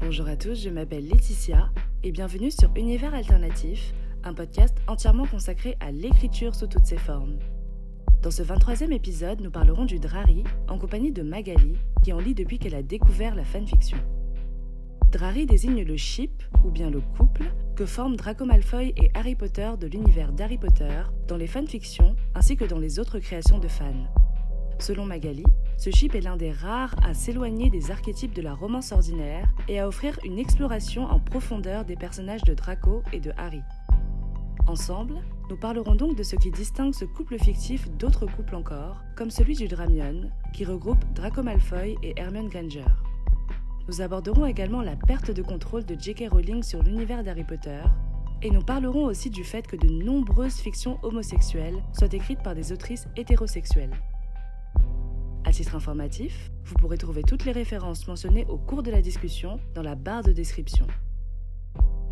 Bonjour à tous, je m'appelle Laetitia et bienvenue sur Univers Alternatif, un podcast entièrement consacré à l'écriture sous toutes ses formes. Dans ce 23e épisode, nous parlerons du Drari en compagnie de Magali, qui en lit depuis qu'elle a découvert la fanfiction. Drari désigne le ship, ou bien le couple, que forment Draco Malfoy et Harry Potter de l'univers d'Harry Potter dans les fanfictions ainsi que dans les autres créations de fans. Selon Magali, ce chip est l'un des rares à s'éloigner des archétypes de la romance ordinaire et à offrir une exploration en profondeur des personnages de Draco et de Harry. Ensemble, nous parlerons donc de ce qui distingue ce couple fictif d'autres couples encore, comme celui du Dramion, qui regroupe Draco Malfoy et Hermione Granger. Nous aborderons également la perte de contrôle de J.K. Rowling sur l'univers d'Harry Potter, et nous parlerons aussi du fait que de nombreuses fictions homosexuelles soient écrites par des autrices hétérosexuelles. À titre informatif, vous pourrez trouver toutes les références mentionnées au cours de la discussion dans la barre de description.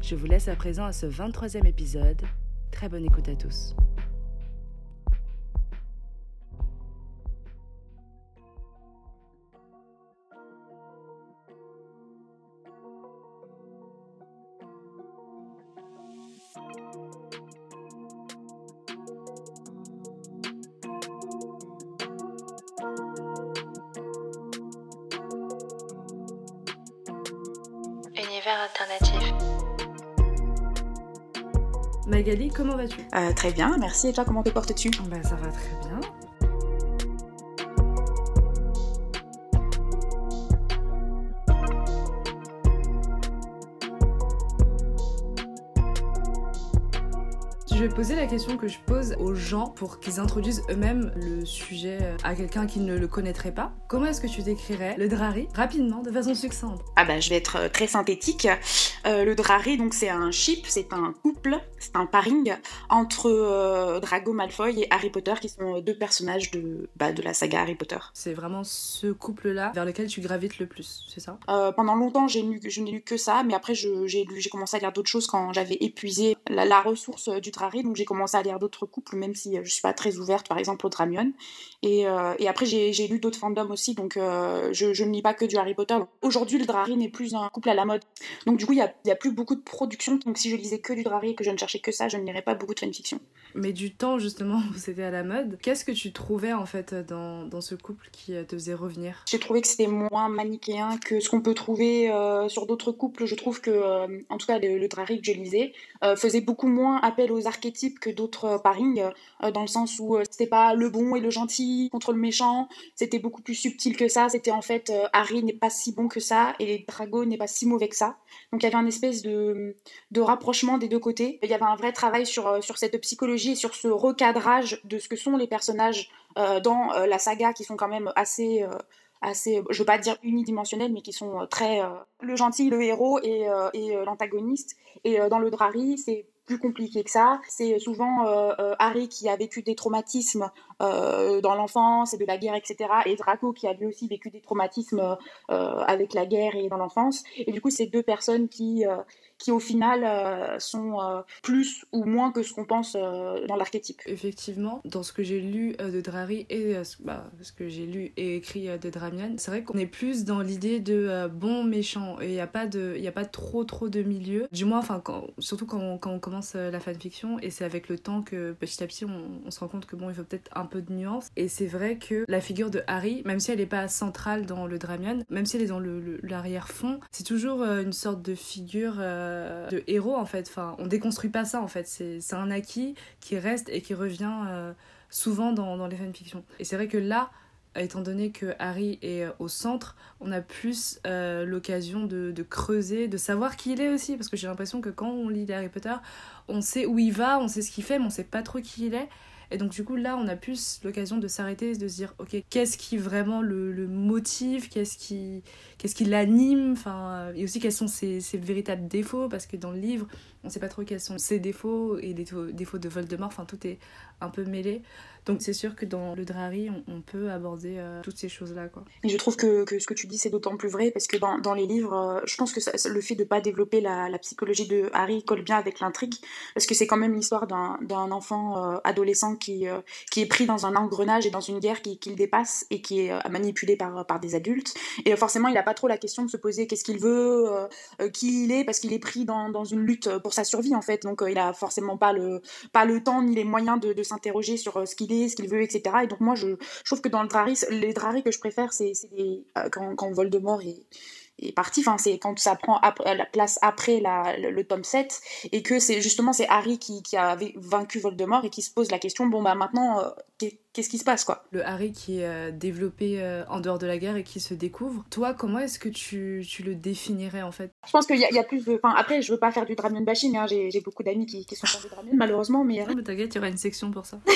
Je vous laisse à présent à ce 23e épisode. Très bonne écoute à tous. Univers alternatif. Magali, comment vas-tu? Euh, très bien, merci. Et toi, comment te portes-tu? Bah ça va très bien. Poser la question que je pose aux gens pour qu'ils introduisent eux-mêmes le sujet à quelqu'un qui ne le connaîtrait pas. Comment est-ce que tu décrirais le Drari rapidement, de façon succincte? Ah bah, je vais être euh, très synthétique. Euh, le Drari, donc c'est un ship, c'est un couple, c'est un pairing entre euh, Drago Malfoy et Harry Potter, qui sont deux personnages de, bah, de la saga Harry Potter. C'est vraiment ce couple-là vers lequel tu gravites le plus, c'est ça? Euh, pendant longtemps, j'ai lu, je n'ai lu que ça, mais après, j'ai commencé à lire d'autres choses quand j'avais épuisé la, la ressource du Drari, donc j'ai commencé à lire d'autres couples, même si euh, je suis pas très ouverte, par exemple au Dramion. Et, euh, et après, j'ai lu d'autres fandoms aussi, donc euh, je, je ne lis pas que du Harry Potter. Aujourd'hui, le Drari n'est plus un couple à la mode. Donc du coup, il n'y a, y a plus beaucoup de production, donc si je lisais que du Drari et que je ne cherchais que ça, je ne lirais pas beaucoup de fanfiction. Mais du temps justement où c'était à la mode, qu'est-ce que tu trouvais en fait dans, dans ce couple qui te faisait revenir? J'ai trouvé que c'était moins manichéen que ce qu'on peut trouver euh, sur d'autres couples. Je trouve que, en tout cas, le, le Drari que je lisais faisait beaucoup moins appel aux archétypes que d'autres euh, pairings, euh, dans le sens où euh, c'était pas le bon et le gentil contre le méchant, c'était beaucoup plus subtil que ça. C'était en fait euh, Harry n'est pas si bon que ça et Drago n'est pas si mauvais que ça. Donc il y avait un espèce de, de rapprochement des deux côtés. Il y avait un vrai travail sur, euh, sur cette psychologie et sur ce recadrage de ce que sont les personnages euh, dans euh, la saga qui sont quand même assez, euh, assez je veux pas dire unidimensionnels, mais qui sont euh, très euh, le gentil, le héros et, euh, et euh, l'antagoniste. Et euh, dans le Drari, c'est plus compliqué que ça. C'est souvent euh, euh, Harry qui a vécu des traumatismes euh, dans l'enfance et de la guerre, etc. Et Draco qui a lui aussi vécu des traumatismes avec la guerre et dans l'enfance. Et du coup, c'est deux personnes qui, qui au final euh, sont euh, plus ou moins que ce qu'on pense euh, dans l'archétype. Effectivement, dans ce que j'ai lu de Drari et bah, ce que j'ai lu et écrit de Dramian, c'est vrai qu'on est plus dans l'idée de bon méchant et il n'y a pas a pas trop trop de milieu. Du moins, surtout quand on, quand on commence la fanfiction et c'est avec le temps que petit à petit on, se rend compte que bon il faut peut-être un peu de nuance. Et c'est vrai que la figure de Harry, même si elle n'est pas centrale dans le Dramian, même si elle est dans l'arrière-fond, c'est toujours une sorte de figure de héros en fait. Enfin, on déconstruit pas ça en fait. C'est un acquis qui reste et qui revient euh, souvent dans, les fanfictions. Et c'est vrai que là, étant donné que Harry est euh, au centre, on a plus euh, l'occasion de, creuser, de savoir qui il est aussi, parce que j'ai l'impression que quand on lit Harry Potter, on sait où il va, on sait ce qu'il fait, mais on sait pas trop qui il est. Et donc du coup là on a plus l'occasion de s'arrêter et de se dire ok qu'est-ce qui vraiment le motive, qu'est-ce qui qu'est-ce qui l'anime, enfin et aussi quels sont ses, ses véritables défauts parce que dans le livre on sait pas trop quels sont ses défauts et les défauts, de Voldemort, enfin tout est un peu mêlé. Donc c'est sûr que dans le Drari, on, peut aborder euh, toutes ces choses-là. Quoi. Et je trouve que, que, ce que tu dis, c'est d'autant plus vrai parce que dans, dans les livres, euh, je pense que le fait de ne pas développer la, psychologie de Harry colle bien avec l'intrigue parce que c'est quand même l'histoire d'un enfant euh, adolescent qui, qui est pris dans un engrenage et dans une guerre qui, qui le dépasse et qui est manipulé par, par des adultes. Et forcément, il n'a pas trop la question de se poser qu'est-ce qu'il veut, qui il est, parce qu'il est pris dans, une lutte pour sa survie en fait. Donc il a forcément pas le, temps ni les moyens de, s'interroger sur ce qu'il est ce qu'il veut, etc. Et donc moi, je, trouve que dans le Drari, les Drari que je préfère, c'est euh, quand, quand Voldemort est, est parti, enfin c'est quand ça prend la place après la, le, tome 7 et que c'est justement c'est Harry qui, qui avait vaincu Voldemort et qui se pose la question bon bah maintenant euh, qu'est-ce qui se passe quoi? Le Harry qui est euh, développé en dehors de la guerre et qui se découvre. Toi comment est-ce que tu, tu, le définirais en fait? Je pense qu'il y, y, a plus de enfin après je veux pas faire du Dramion bashing hein. j'ai beaucoup d'amis qui, qui sont fans de Dramion malheureusement mais non mais t'inquiète il y aura une section pour ça.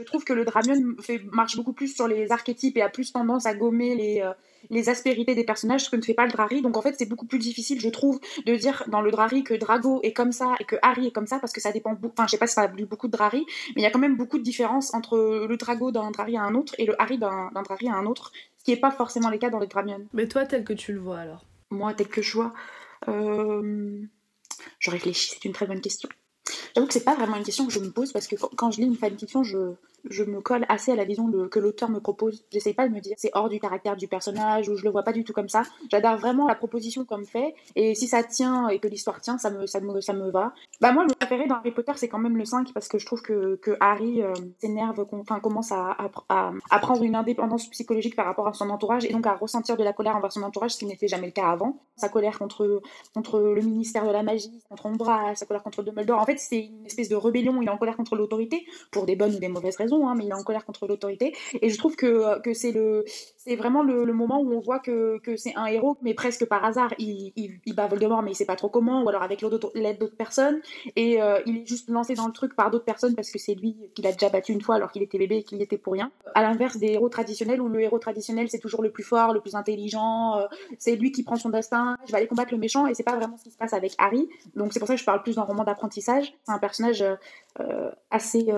Je trouve que le Dramion fait, marche beaucoup plus sur les archétypes et a plus tendance à gommer les, euh, les aspérités des personnages, ce que ne fait pas le Drari. Donc en fait, c'est beaucoup plus difficile, je trouve, de dire dans le Drari que Drago est comme ça et que Harry est comme ça, parce que ça dépend. Enfin, je sais pas si ça a lu beaucoup de Drari, mais il y a quand même beaucoup de différences entre le Drago d'un Drari à un autre et le Harry d'un Drari à un autre, ce qui n'est pas forcément le cas dans le Dramion. Mais toi, tel que tu le vois alors? Moi, tel que je vois. Euh... Je réfléchis, c'est une très bonne question. J'avoue que c'est pas vraiment une question que je me pose parce que quand je lis une fanfiction, je, je me colle assez à la vision que l'auteur me propose. J'essaye pas de me dire c'est hors du caractère du personnage ou je le vois pas du tout comme ça. J'adore vraiment la proposition comme fait et si ça tient et que l'histoire tient, ça me, ça me, ça me va. Bah moi, le préféré dans Harry Potter, c'est quand même le 5 parce que je trouve que, que Harry euh, s'énerve, enfin commence à, à, à, prendre une indépendance psychologique par rapport à son entourage et donc à ressentir de la colère envers son entourage, ce qui n'était jamais le cas avant. Sa colère contre, contre le ministère de la magie, contre Umbra, sa colère contre Dumbledore. En fait, c'est une espèce de rébellion. Il est en colère contre l'autorité pour des bonnes ou des mauvaises raisons Hein, mais il est en colère contre l'autorité. Et je trouve que, que c'est le, c'est vraiment le, moment où on voit que, que c'est un héros, mais presque par hasard, il, il, bat Voldemort, mais il sait pas trop comment, ou alors avec l'aide d'autres personnes. Et euh, il est juste lancé dans le truc par d'autres personnes parce que c'est lui qui l'a déjà battu une fois alors qu'il était bébé et qu'il était pour rien. À l'inverse des héros traditionnels où le héros traditionnel c'est toujours le plus fort, le plus intelligent, euh, c'est lui qui prend son destin, je vais aller combattre le méchant et c'est pas vraiment ce qui se passe avec Harry. Donc c'est pour ça que je parle plus d'un roman d'apprentissage. C'est un personnage euh, assez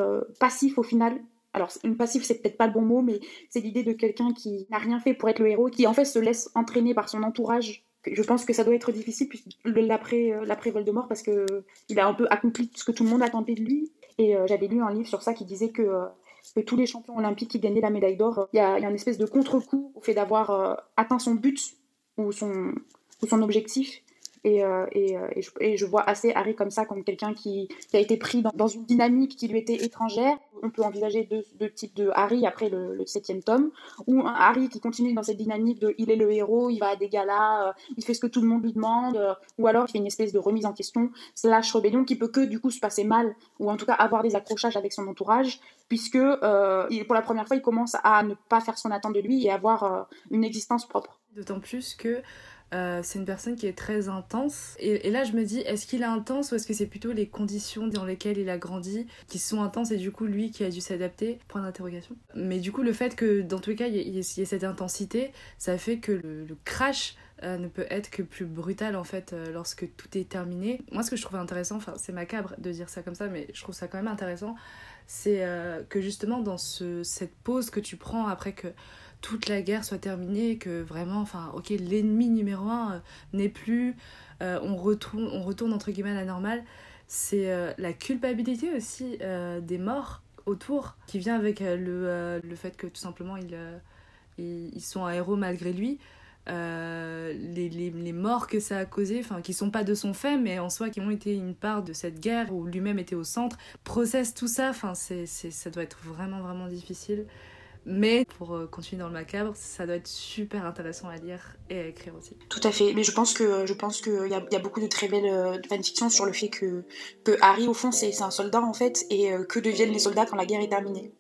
passif au final alors une passive c'est peut-être pas le bon mot, mais c'est l'idée de quelqu'un qui n'a rien fait pour être le héros, qui en fait se laisse entraîner par son entourage. Je pense que ça doit être difficile l'après euh, l'après Voldemort parce que il a un peu accompli ce que tout le monde attendait de lui. Et euh, j'avais lu un livre sur ça qui disait que, euh, tous les champions olympiques qui gagnaient la médaille d'or, il y, a une espèce de contre-coup au fait d'avoir atteint son but ou son, ou son objectif et, euh, et, euh, et, je, vois assez Harry comme ça, comme quelqu'un qui, a été pris dans, une dynamique qui lui était étrangère. On peut envisager deux, types de Harry après le, septième tome, ou un Harry qui continue dans cette dynamique de il est le héros, il va à des galas, euh, il fait ce que tout le monde lui demande, ou alors il fait une espèce de remise en question, slash rébellion qui peut que du coup se passer mal, ou en tout cas avoir des accrochages avec son entourage, puisque pour la première fois il commence à ne pas faire son attente de lui et avoir une existence propre. D'autant plus que euh, c'est une personne qui est très intense. Et, là, je me dis, est-ce qu'il est intense ou est-ce que c'est plutôt les conditions dans lesquelles il a grandi qui sont intenses et du coup, lui qui a dû s'adapter? Point d'interrogation. Mais du coup, le fait que dans tous les cas, il y, ait cette intensité, ça fait que le, crash euh, ne peut être que plus brutal en fait euh, lorsque tout est terminé. Moi, ce que je trouve intéressant, enfin, c'est macabre de dire ça comme ça, mais je trouve ça quand même intéressant, c'est que justement dans ce, cette pause que tu prends après que toute la guerre soit terminée, que vraiment, enfin, ok, l'ennemi numéro un euh, n'est plus, euh, on, retourne, entre guillemets à la normale, c'est euh, la culpabilité aussi des morts autour qui vient avec le, le fait que tout simplement ils, ils, sont un héros malgré lui. les, les, les, morts que ça a causé, enfin qui sont pas de son fait, mais en soi qui ont été une part de cette guerre où lui-même était au centre, processe tout ça, enfin c'est, ça doit être vraiment vraiment difficile. Mais pour euh, continuer dans le macabre, ça doit être super intéressant à lire et à écrire aussi. Tout à fait. Mais je pense que je qu'il y a, y a beaucoup de très belles euh, fanfictions sur le fait que, que Harry, au fond, c'est un soldat en fait, et euh, que deviennent les soldats quand la guerre est terminée.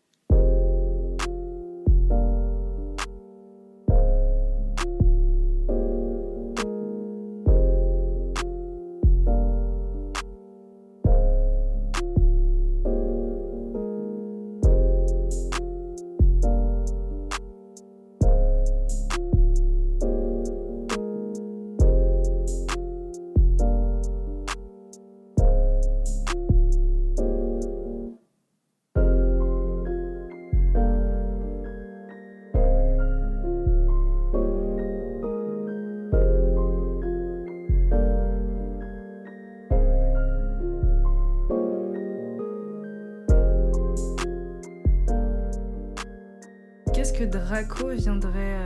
Viendrait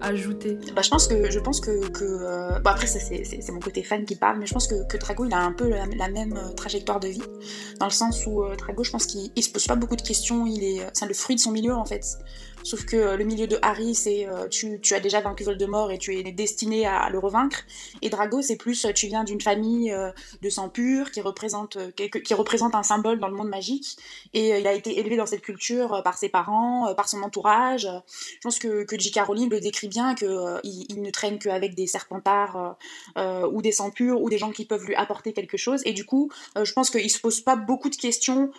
ajouter bah, Je pense que, je pense que, euh, bah, après c'est mon côté fan qui parle, mais je pense que, que Drago il a un peu la, même euh, trajectoire de vie, dans le sens où euh, Drago je pense qu'il se pose pas beaucoup de questions, il est, c'est le fruit de son milieu en fait. Sauf que euh, le milieu de Harry, c'est euh, tu, as déjà vaincu Voldemort et tu es destiné à, le revaincre. Et Drago, c'est plus tu viens d'une famille euh, de sang pur qui représente, qui, représente un symbole dans le monde magique. Et il a été élevé dans cette culture par ses parents, par son entourage. Je pense que, que J.K. Rowling le décrit bien, qu'il il ne traîne qu'avec des serpentards ou des sangs purs ou des gens qui peuvent lui apporter quelque chose. Et du coup, je pense qu'il se pose pas beaucoup de questions.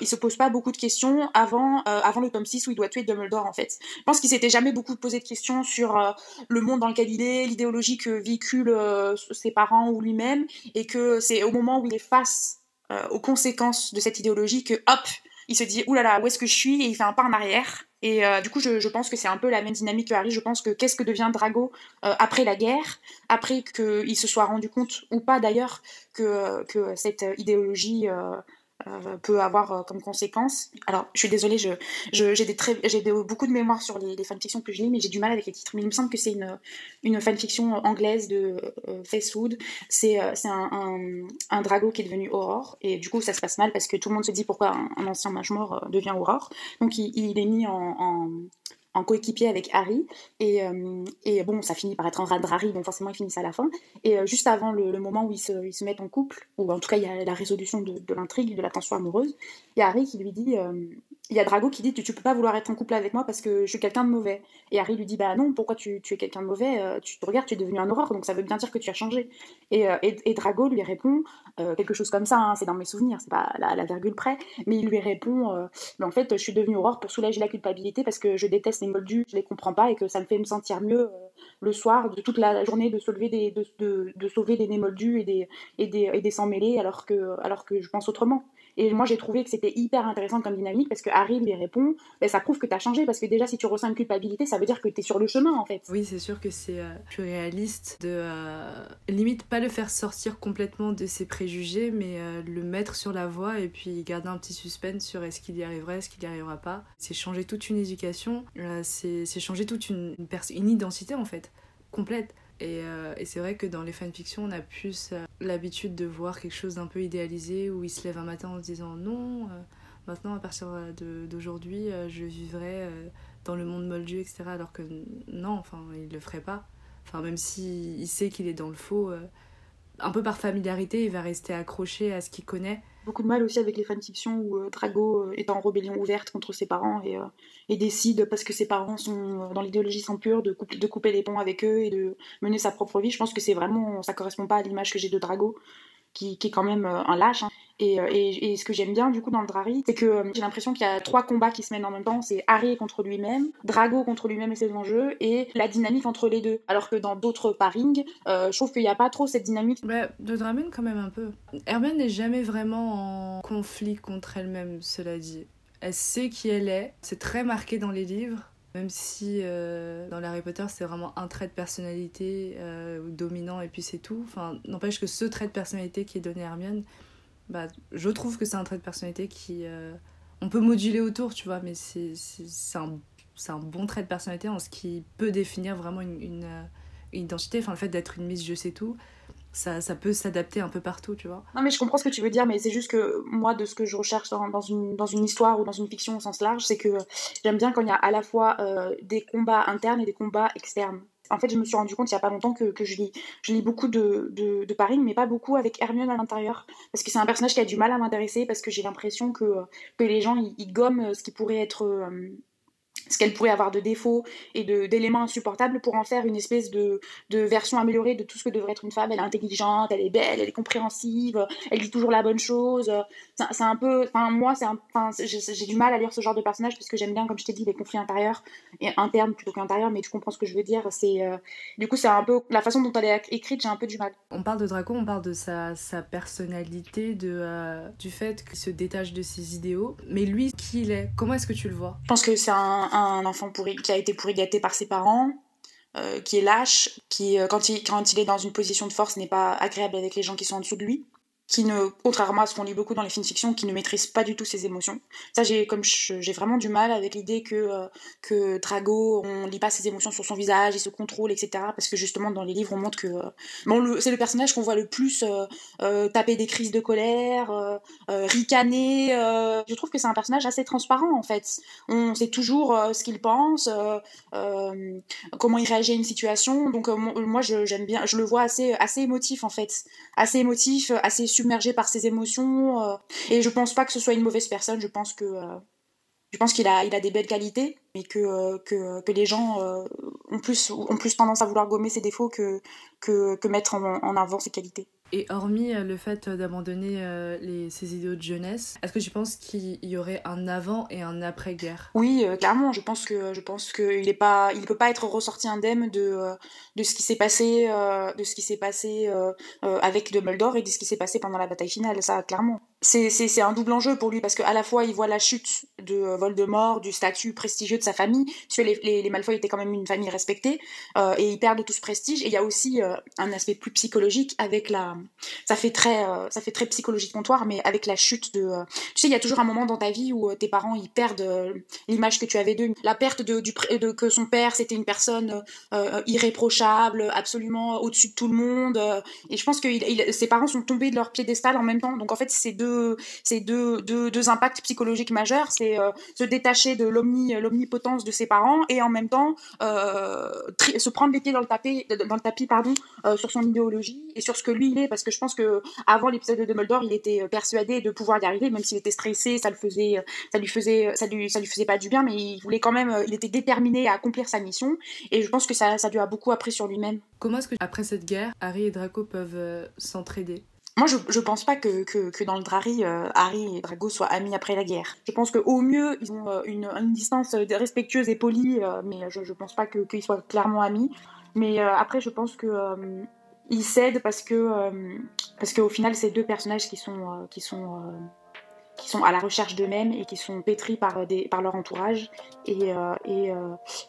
il se pose pas beaucoup de questions avant, avant le tome 6 où il doit tuer Dumbledore en fait. Je pense qu'il s'était jamais beaucoup posé de questions sur euh, le monde dans lequel il est, l'idéologie que véhiculent euh, ses parents ou lui-même, et que c'est au moment où il est face euh, aux conséquences de cette idéologie que hop, il se dit oulala, où est-ce que je suis Et il fait un pas en arrière. Et du coup, je, pense que c'est un peu la même dynamique que Harry. Je pense que qu'est-ce que devient Drago après la guerre, après qu'il se soit rendu compte, ou pas d'ailleurs, que cette idéologie euh, peut avoir euh, comme conséquence. Alors, je suis désolée, j'ai je, j'ai des beaucoup de mémoire sur les, fanfictions que je lis, mais j'ai du mal avec les titres. Mais il me semble que c'est une, une fanfiction anglaise de euh, Facewood. C'est c'est un, un, un, drago qui est devenu Aurore, et du coup, ça se passe mal parce que tout le monde se dit pourquoi un, ancien mage mort devient Aurore. Donc, il, il est mis en en coéquipier avec Harry. Et, euh, et, bon, ça finit par être un rat de Harry, donc forcément ils finissent à la fin. Et euh, juste avant le, moment où ils se, ils se, mettent en couple, ou en tout cas il y a la résolution de, l'intrigue, de la tension amoureuse, il y a Harry qui lui dit euh, il y a Drago qui dit tu, tu peux pas vouloir être en couple avec moi parce que je suis quelqu'un de mauvais. Et Harry lui dit bah non, pourquoi tu, tu es quelqu'un de mauvais Tu te regardes, tu es devenu un aurore, donc ça veut bien dire que tu as changé. Et, euh, et, Drago lui répond quelque chose comme ça, hein, c'est dans mes souvenirs, c'est pas la, virgule près, mais il lui répond en fait, je suis devenu aurore pour soulager la culpabilité parce que je déteste les moldus, je les comprends pas et que ça me fait me sentir mieux le soir, de toute la journée, de, de, de, de sauver des nez moldus et des, et des, et des sangs mêlés alors que, alors que je pense autrement. Et moi, j'ai trouvé que c'était hyper intéressant comme dynamique parce que Harry lui répond ben, ça prouve que tu as changé parce que déjà, si tu ressens une culpabilité, ça veut dire que tu es sur le chemin en fait. Oui, c'est sûr que c'est euh, plus réaliste de euh, limite pas le faire sortir complètement de ses préjugés, mais euh, le mettre sur la voie et puis garder un petit suspense sur est-ce qu'il y arriverait, est-ce qu'il y arrivera pas. C'est changer toute une éducation, c'est changer toute une, une identité en fait, complète. Euh, et, c'est vrai que dans les fanfictions, on a plus euh, l'habitude de voir quelque chose d'un peu idéalisé où il se lève un matin en se disant non, euh, maintenant à partir d'aujourd'hui, je vivrai dans le monde moldu, etc. Alors que non, enfin, il le ferait pas. Enfin, même s'il il sait qu'il est dans le faux, un peu par familiarité, il va rester accroché à ce qu'il connaît beaucoup de mal aussi avec les fanfictions où euh, Drago euh, est en rébellion ouverte contre ses parents et, euh, et décide, parce que ses parents sont dans l'idéologie sans pure, de, couper, de couper les ponts avec eux et de mener sa propre vie. Je pense que c'est vraiment, ça correspond pas à l'image que j'ai de Drago, qui, est quand même un lâche. Hein. Euh, et, et, ce que j'aime bien du coup dans le Drari, c'est que euh, j'ai l'impression qu'il y a trois combats qui se mènent en même temps. C'est Harry contre lui-même, Drago contre lui-même et ses enjeux, et la dynamique entre les deux. Alors que dans d'autres parings, euh, je trouve qu'il n'y a pas trop cette dynamique. Bah, de Dramen quand même un peu. Hermione n'est jamais vraiment en conflit contre elle-même, cela dit. Elle sait qui elle est, c'est très marqué dans les livres. Même si dans Harry Potter c'est vraiment un trait de personnalité dominant et puis c'est tout. Enfin, n'empêche que ce trait de personnalité qui est donné à Hermione, bah, je trouve que c'est un trait de personnalité qui. Euh, on peut moduler autour, tu vois, mais c'est un, un, bon trait de personnalité en ce qui peut définir vraiment une, une, euh, identité. Enfin, le fait d'être une Miss Je sais tout, ça, ça peut s'adapter un peu partout, tu vois. Non, mais je comprends ce que tu veux dire, mais c'est juste que moi, de ce que je recherche dans, une, dans une histoire ou dans une fiction au sens large, c'est que j'aime bien quand il y a à la fois euh, des combats internes et des combats externes. En fait, je me suis rendu compte il n'y a pas longtemps que, que, je, lis, je lis beaucoup de, de, de Paris, mais pas beaucoup avec Hermione à l'intérieur. Parce que c'est un personnage qui a du mal à m'intéresser, parce que j'ai l'impression que, que les gens, ils, gomment ce qui pourrait être... Euh, ce qu'elle pourrait avoir de défauts et d'éléments insupportables pour en faire une espèce de, de, version améliorée de tout ce que devrait être une femme. Elle est intelligente, elle est belle, elle est compréhensive, elle dit toujours la bonne chose. C'est un peu, enfin moi j'ai du mal à lire ce genre de personnage parce que j'aime bien, comme je t'ai dit, les conflits intérieurs et internes plutôt qu'intérieurs. Mais tu comprends ce que je veux dire. C'est euh, du coup c'est un peu la façon dont elle est écrite, j'ai un peu du mal. On parle de Draco, on parle de sa, sa personnalité, de euh, du fait qu'il se détache de ses idéaux. Mais lui, qui il est? Comment est-ce que tu le vois? Je pense que c'est un un enfant pourri, qui a été pourri gâté par ses parents, euh, qui est lâche, qui, euh, quand, il, quand il est dans une position de force, n'est pas agréable avec les gens qui sont en dessous de lui. Qui ne, contrairement à ce qu'on lit beaucoup dans les films-fiction, qui ne maîtrise pas du tout ses émotions. Ça, j'ai comme j'ai vraiment du mal avec l'idée que euh, que Drago, on lit pas ses émotions sur son visage, il se contrôle, etc. Parce que justement dans les livres, on montre que euh, bon, c'est le personnage qu'on voit le plus euh, taper des crises de colère, ricaner. je trouve que c'est un personnage assez transparent en fait. On sait toujours ce qu'il pense, comment il réagit à une situation. Donc moi, j'aime bien, je le vois assez assez émotif en fait, assez émotif, assez submergé par ses émotions. Euh, et je pense pas que ce soit une mauvaise personne. Je pense que euh, je pense qu'il a, il a des belles qualités, mais que, euh, les gens ont, plus, tendance à vouloir gommer ses défauts que, mettre en avant ses qualités. Et hormis euh, le fait d'abandonner euh, ces idéaux de jeunesse, est-ce que tu penses qu'il y aurait un avant et un après-guerre? Oui, euh, clairement. Je pense que je pense qu'il est pas, il peut pas être ressorti indemne de de ce qui s'est passé, de ce qui s'est passé avec Dumbledore et de ce qui s'est passé pendant la bataille finale. Ça, clairement. C'est un double enjeu pour lui parce qu'à la fois il voit la chute de Voldemort, du statut prestigieux de sa famille. Parce que les, les, les Malfoy étaient quand même une famille respectée et ils perdent tout ce prestige. Et il y a aussi un aspect plus psychologique avec la ça fait très euh, ça fait très psychologie de comptoir mais avec la chute de euh, tu sais il y a toujours un moment dans ta vie où euh, tes parents ils perdent l'image que tu avais d'eux la perte de, du, que son père c'était une personne irréprochable absolument au-dessus de tout le monde et je pense que ses parents sont tombés de leur piédestal en même temps donc en fait c'est deux deux, deux, deux, impacts psychologiques majeurs c'est se détacher de l'omni l'omnipotence de ses parents et en même temps se prendre les pieds dans le tapis pardon sur son idéologie et sur ce que lui il est parce que je pense que avant l'épisode de Dumbledore, il était euh, persuadé de pouvoir y arriver, même s'il était stressé, ça le faisait, euh, ça lui faisait, euh, ça lui, ça lui faisait pas du bien, mais il voulait quand même, il était déterminé à accomplir sa mission, et je pense que ça, ça lui a beaucoup appris sur lui-même. Comment est-ce que après cette guerre, Harry et Draco peuvent s'entraider? Moi, je, pense pas que, que, dans le Drari, Harry et Draco soient amis après la guerre. Je pense qu'au mieux, ils ont une, une, distance respectueuse et polie, mais je, pense pas qu'ils soient clairement amis. Mais après, je pense que il cède parce que euh, parce qu'au final c'est deux personnages qui sont euh, qui sont euh, qui sont à la recherche d'eux-mêmes et qui sont pétris par des par leur entourage et et,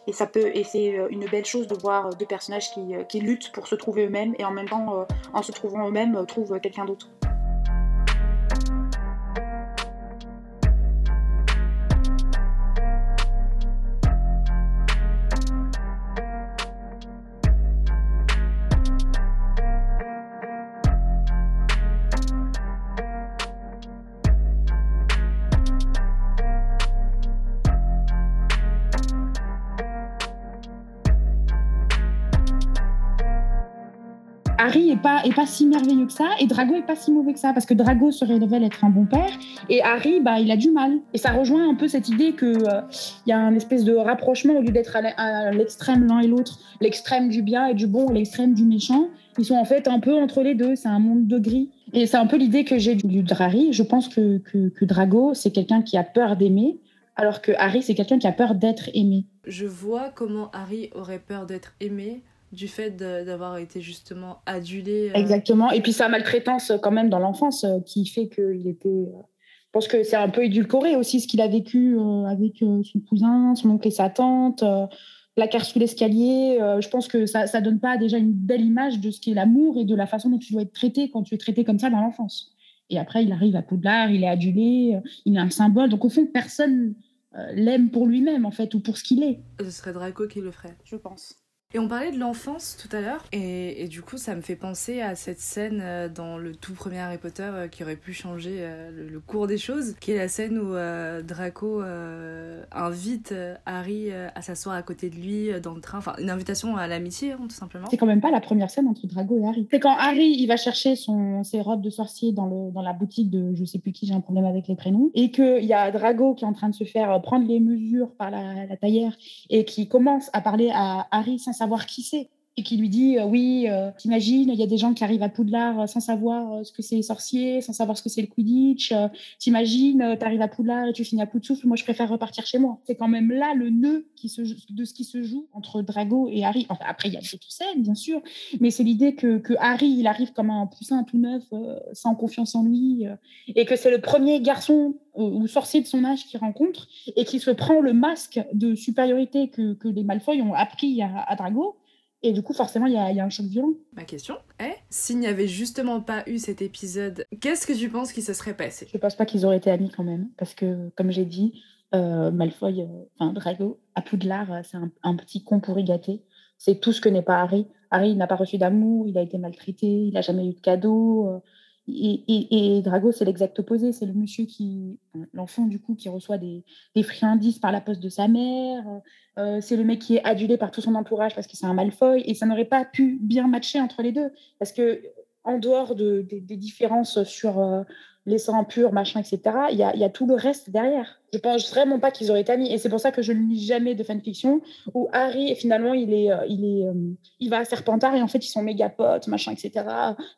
et ça peut et c'est une belle chose de voir deux personnages qui, qui luttent pour se trouver eux-mêmes et en même temps en se trouvant eux-mêmes trouvent quelqu'un d'autre. Est pas, est si merveilleux que ça et Drago est pas si mauvais que ça parce que Drago se révèle être un bon père et Harry, bah, il a du mal. Et ça rejoint un peu cette idée qu'il il euh, y a un espèce de rapprochement au lieu d'être à l'extrême l'un et l'autre, l'extrême du bien et du bon, l'extrême du méchant. Ils sont en fait un peu entre les deux, c'est un monde de gris. Et c'est un peu l'idée que j'ai du Harry. Je pense que, que Drago, c'est quelqu'un qui a peur d'aimer, alors que Harry, c'est quelqu'un qui a peur d'être aimé. Je vois comment Harry aurait peur d'être aimé du fait d'avoir été justement adulé. Euh. Exactement. Et puis sa maltraitance quand même dans l'enfance euh, qui fait qu'il était... Euh, je pense que c'est un peu édulcoré aussi ce qu'il a vécu avec son cousin, son oncle et sa tante, la carte sous l'escalier. Je pense que ça ne donne pas déjà une belle image de ce qu'est l'amour et de la façon dont tu dois être traité quand tu es traité comme ça dans l'enfance. Et après, il arrive à Poudlard, il est adulé, il est un symbole. Donc au fond, personne l'aime pour lui-même en fait ou pour ce qu'il est. Ce serait Draco qui le ferait, je pense. Et on parlait de l'enfance tout à l'heure, et, du coup ça me fait penser à cette scène euh, dans le tout premier Harry Potter euh, qui aurait pu changer euh, le, cours des choses, qui est la scène où Draco invite Harry à s'asseoir à côté de lui dans le train, enfin une invitation à l'amitié hein, tout simplement. C'est quand même pas la première scène entre Draco et Harry. C'est quand Harry il va chercher son, ses robes de sorcier dans, le, dans la boutique de je sais plus qui, j'ai un problème avec les prénoms, et qu'il y a Drago qui est en train de se faire prendre les mesures par la, la taillère et qui commence à parler à Harry sans savoir qui c'est et qui lui dit euh, oui, euh, t'imagines, il y a des gens qui arrivent à Poudlard euh, sans savoir ce que c'est les sorciers, sans savoir ce que c'est le Quidditch. t'imagines, t'arrives à Poudlard et tu finis à souffle. Moi, je préfère repartir chez moi. C'est quand même là le nœud qui de ce qui se joue entre Drago et Harry. Enfin, après, il y a des scènes, bien sûr, mais c'est l'idée que, que, Harry, il arrive comme un poussin tout neuf, sans confiance en lui, et que c'est le premier garçon ou sorcier de son âge qu'il rencontre et qui se prend le masque de supériorité que, que les Malfoy ont appris à Drago Et du coup, forcément, il y a, y a, un choc violent. Ma question est, s'il n'y avait justement pas eu cet épisode, qu'est-ce que tu penses qui se serait passé? Je pense pas qu'ils auraient été amis quand même, parce que, comme j'ai dit, euh, Malfoy, euh, enfin Drago, à Poudlard, euh, c'est un, un, petit con pourri gâté. C'est tout ce que n'est pas Harry. Harry n'a pas reçu d'amour, il a été maltraité, il n'a jamais eu de cadeau. Euh, et, et, Drago, c'est l'exact opposé. C'est le monsieur qui, l'enfant du coup, qui reçoit des, des, friandises par la poste de sa mère. Euh, c'est le mec qui est adulé par tout son entourage parce que c'est un Malfoy. Et ça n'aurait pas pu bien matcher entre les deux. Parce que, en dehors de, de, des différences sur euh, les sangs purs, machin, etc., il y a, y a, tout le reste derrière. Je pense vraiment pas qu'ils auraient été amis. Et c'est pour ça que je ne lis jamais de fanfiction où Harry, finalement, il, est, euh, il, est, euh, il va à Serpentard et en fait, ils sont méga potes, machin, etc.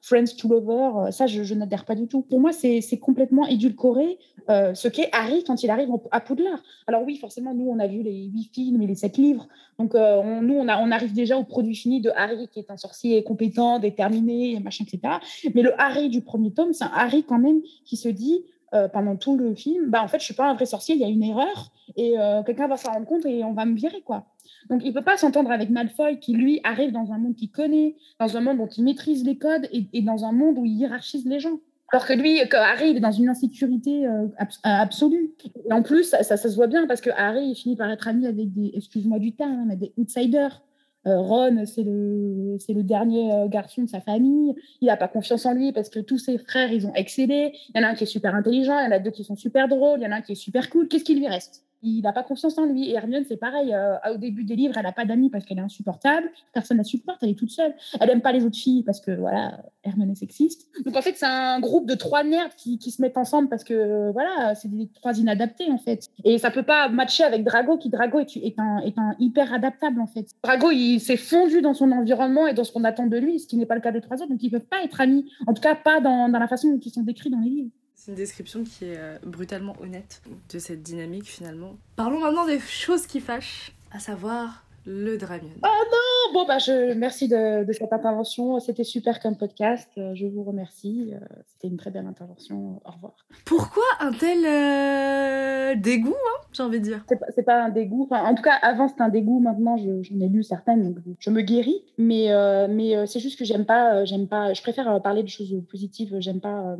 Friends to lover. Ça, je, n'adhère pas du tout. Pour moi, c'est complètement édulcoré euh, ce qu'est Harry quand il arrive à Poudlard. Alors, oui, forcément, nous, on a vu les huit films et les sept livres. Donc, euh, on, nous, on, on arrive déjà au produit fini de Harry qui est un sorcier compétent, déterminé, machin, etc. Mais le Harry du premier tome, c'est un Harry quand même qui se dit euh, pendant tout le film, bah, en fait, je suis pas un vrai sorcier, il y a une erreur et euh, quelqu'un va s'en rendre compte et on va me virer, quoi. Donc, il peut pas s'entendre avec Malfoy qui, lui, arrive dans un monde qu'il connaît, dans un monde dont il maîtrise les codes et, dans un monde où il hiérarchise les gens. Alors que lui, Harry, il est dans une insécurité euh, abs absolue. Et en plus, ça, ça, se voit bien parce que Harry, finit par être ami avec des, excuse-moi du terme, mais des outsiders. Euh, Ron, c'est le, c'est le dernier euh, garçon de sa famille. Il n'a pas confiance en lui parce que tous ses frères, ils ont excellé. Il y en a un qui est super intelligent, il y en a deux qui sont super drôles, il y en a un qui est super cool. Qu'est-ce qui lui reste? Il n'a pas confiance en lui. Et Hermione, c'est pareil. Euh, au début des livres, elle n'a pas d'amis parce qu'elle est insupportable. Personne ne la supporte, elle est toute seule. Elle n'aime pas les autres filles parce que, voilà, Hermione est sexiste. Donc, en fait, c'est un groupe de trois nerds qui, se mettent ensemble parce que, voilà, c'est des trois inadaptés, en fait. Et ça peut pas matcher avec Drago, qui, Drago, est, un, hyper adaptable, en fait. Drago, il s'est fondu dans son environnement et dans ce qu'on attend de lui, ce qui n'est pas le cas des trois autres. Donc, ils peuvent pas être amis. En tout cas, pas dans, dans la façon dont ils sont décrits dans les livres. C'est une description qui est euh, brutalement honnête de cette dynamique finalement. Parlons maintenant des choses qui fâchent, à savoir le Dramion. Oh non Bon, bah, je, merci de, de cette intervention. C'était super comme podcast. Je vous remercie. C'était une très belle intervention. Au revoir. Pourquoi un tel euh, dégoût, hein, j'ai envie de dire? C'est pas, pas un dégoût. Enfin, en tout cas, avant, c'était un dégoût. Maintenant, j'en ai lu certaines, donc je me guéris. Mais, euh, mais c'est juste que j'aime pas, j'aime pas. Je préfère parler de choses positives. J'aime pas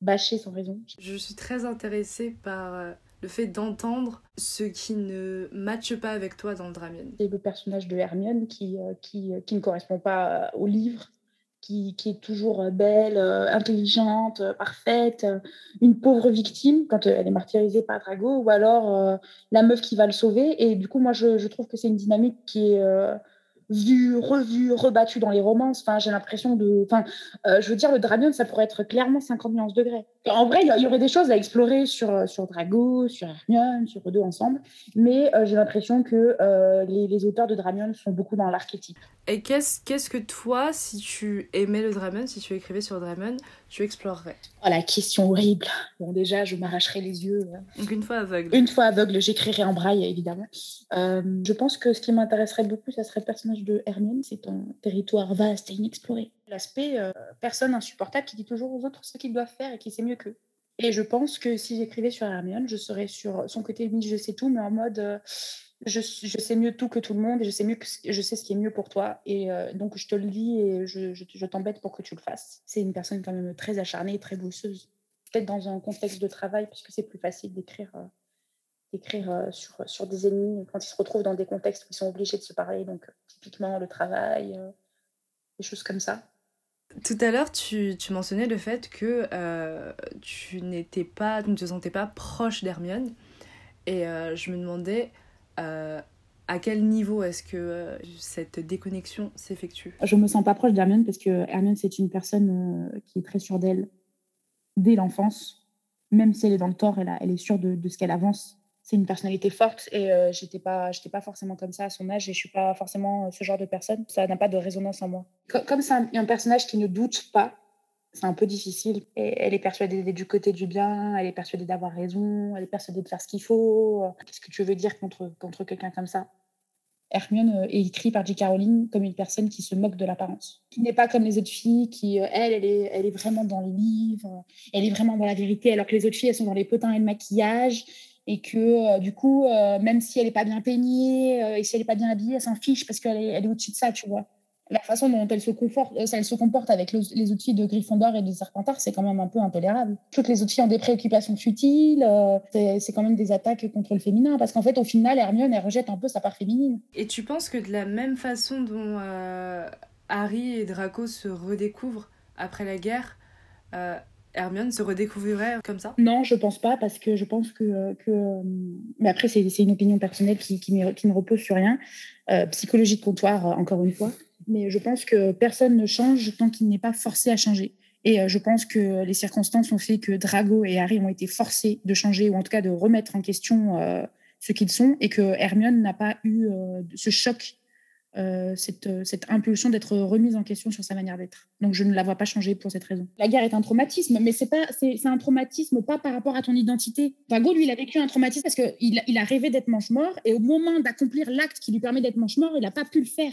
bâcher sans raison. Je suis très intéressée par euh, le fait d'entendre ce qui ne matche pas avec toi dans le Dramion. C'est le personnage de Hermione qui, euh, qui, qui, ne correspond pas au livre, qui, qui est toujours belle, intelligente, parfaite, une pauvre victime quand elle est martyrisée par Drago, ou alors euh, la meuf qui va le sauver. Et du coup, moi, je, je trouve que c'est une dynamique qui est vu, revu, rebattu dans les romances. Enfin, j'ai l'impression de. Enfin, euh, je veux dire, le Dramion, ça pourrait être clairement 50 nuances degrés. En vrai, il y aurait des choses à explorer sur, sur Drago, sur Hermione, sur eux deux ensemble. Mais euh, j'ai l'impression que euh, les, les, auteurs de Dramion sont beaucoup dans l'archétype. Et qu'est-ce qu'est-ce que toi, si tu aimais le Dramion, si tu écrivais sur Dramion, tu explorerais Oh, la question horrible. Bon, déjà, je m'arracherai les yeux. Donc, une fois aveugle. Une fois aveugle, j'écrirai en braille, évidemment. Euh, je pense que ce qui m'intéresserait beaucoup, ça serait le personnage de Hermione. C'est un territoire vaste et inexploré. L'aspect euh, personne insupportable qui dit toujours aux autres ce qu'ils doivent faire et qui sait mieux qu'eux. Et je pense que si j'écrivais sur Hermione, je serais sur son côté limite je sais tout, mais en mode euh, je, sais mieux tout que tout le monde et je sais mieux que je sais ce qui est mieux pour toi. Et euh, donc je te le dis et je, t'embête pour que tu le fasses. C'est une personne quand même très acharnée, très bosseuse. Peut-être dans un contexte de travail, puisque c'est plus facile d'écrire euh, d'écrire euh, sur, sur des ennemis quand ils se retrouvent dans des contextes où ils sont obligés de se parler. Donc typiquement le travail, des choses comme ça. Tout à l'heure, tu, tu, mentionnais le fait que tu n'étais pas, tu ne te sentais pas proche d'Hermione. Et je me demandais euh, à quel niveau est-ce que cette déconnexion s'effectue? Je me sens pas proche d'Hermione parce que Hermione, c'est une personne qui est très sûre d'elle dès l'enfance. Même si elle est dans le tort, elle, est sûre de, ce qu'elle avance. C'est une personnalité forte et euh, j'étais pas forcément comme ça à son âge et je suis pas forcément ce genre de personne. Ça n'a pas de résonance en moi. Comme c'est un, un, personnage qui ne doute pas c'est un peu difficile. Elle est persuadée d'être du côté du bien elle est persuadée d'avoir raison elle est persuadée de faire ce qu'il faut. Qu'est-ce que tu veux dire contre contre quelqu'un comme ça? Hermione est écrit par J. Caroline comme une personne qui se moque de l'apparence, qui n'est pas comme les autres filles, qui, elle, elle est, elle est vraiment dans les livres, elle est vraiment dans la vérité, alors que les autres filles, elles sont dans les potins et le maquillage, et que du coup, même si elle n'est pas bien peignée et si elle n'est pas bien habillée, elle s'en fiche parce qu'elle est, elle est au-dessus de ça, tu vois la façon dont elle se, comporte, euh, elle se comporte avec les outils de Gryffondor et de Serpentard, c'est quand même un peu intolérable. Toutes les outils ont des préoccupations futiles, euh, c'est quand même des attaques contre le féminin, parce qu'en fait, au final, Hermione, elle rejette un peu sa part féminine. Et tu penses que de la même façon dont euh, Harry et Draco se redécouvrent après la guerre, Hermione se redécouvrirait comme ça? Non, je pense pas, parce que je pense que. que... Mais après, c'est une opinion personnelle qui, qui, qui, ne repose sur rien. psychologie de comptoir, encore une fois mais je pense que personne ne change tant qu'il n'est pas forcé à changer. Et euh, je pense que les circonstances ont fait que Drago et Harry ont été forcés de changer, ou en tout cas de remettre en question euh, ce qu'ils sont, et que Hermione n'a pas eu euh, ce choc, cette, impulsion d'être remise en question sur sa manière d'être. Donc je ne la vois pas changer pour cette raison. La guerre est un traumatisme, mais c'est pas c'est un traumatisme pas par rapport à ton identité. Drago, lui, a vécu un traumatisme parce qu'il il a rêvé d'être manche-mort, et au moment d'accomplir l'acte qui lui permet d'être manche-mort, il n'a pas pu le faire.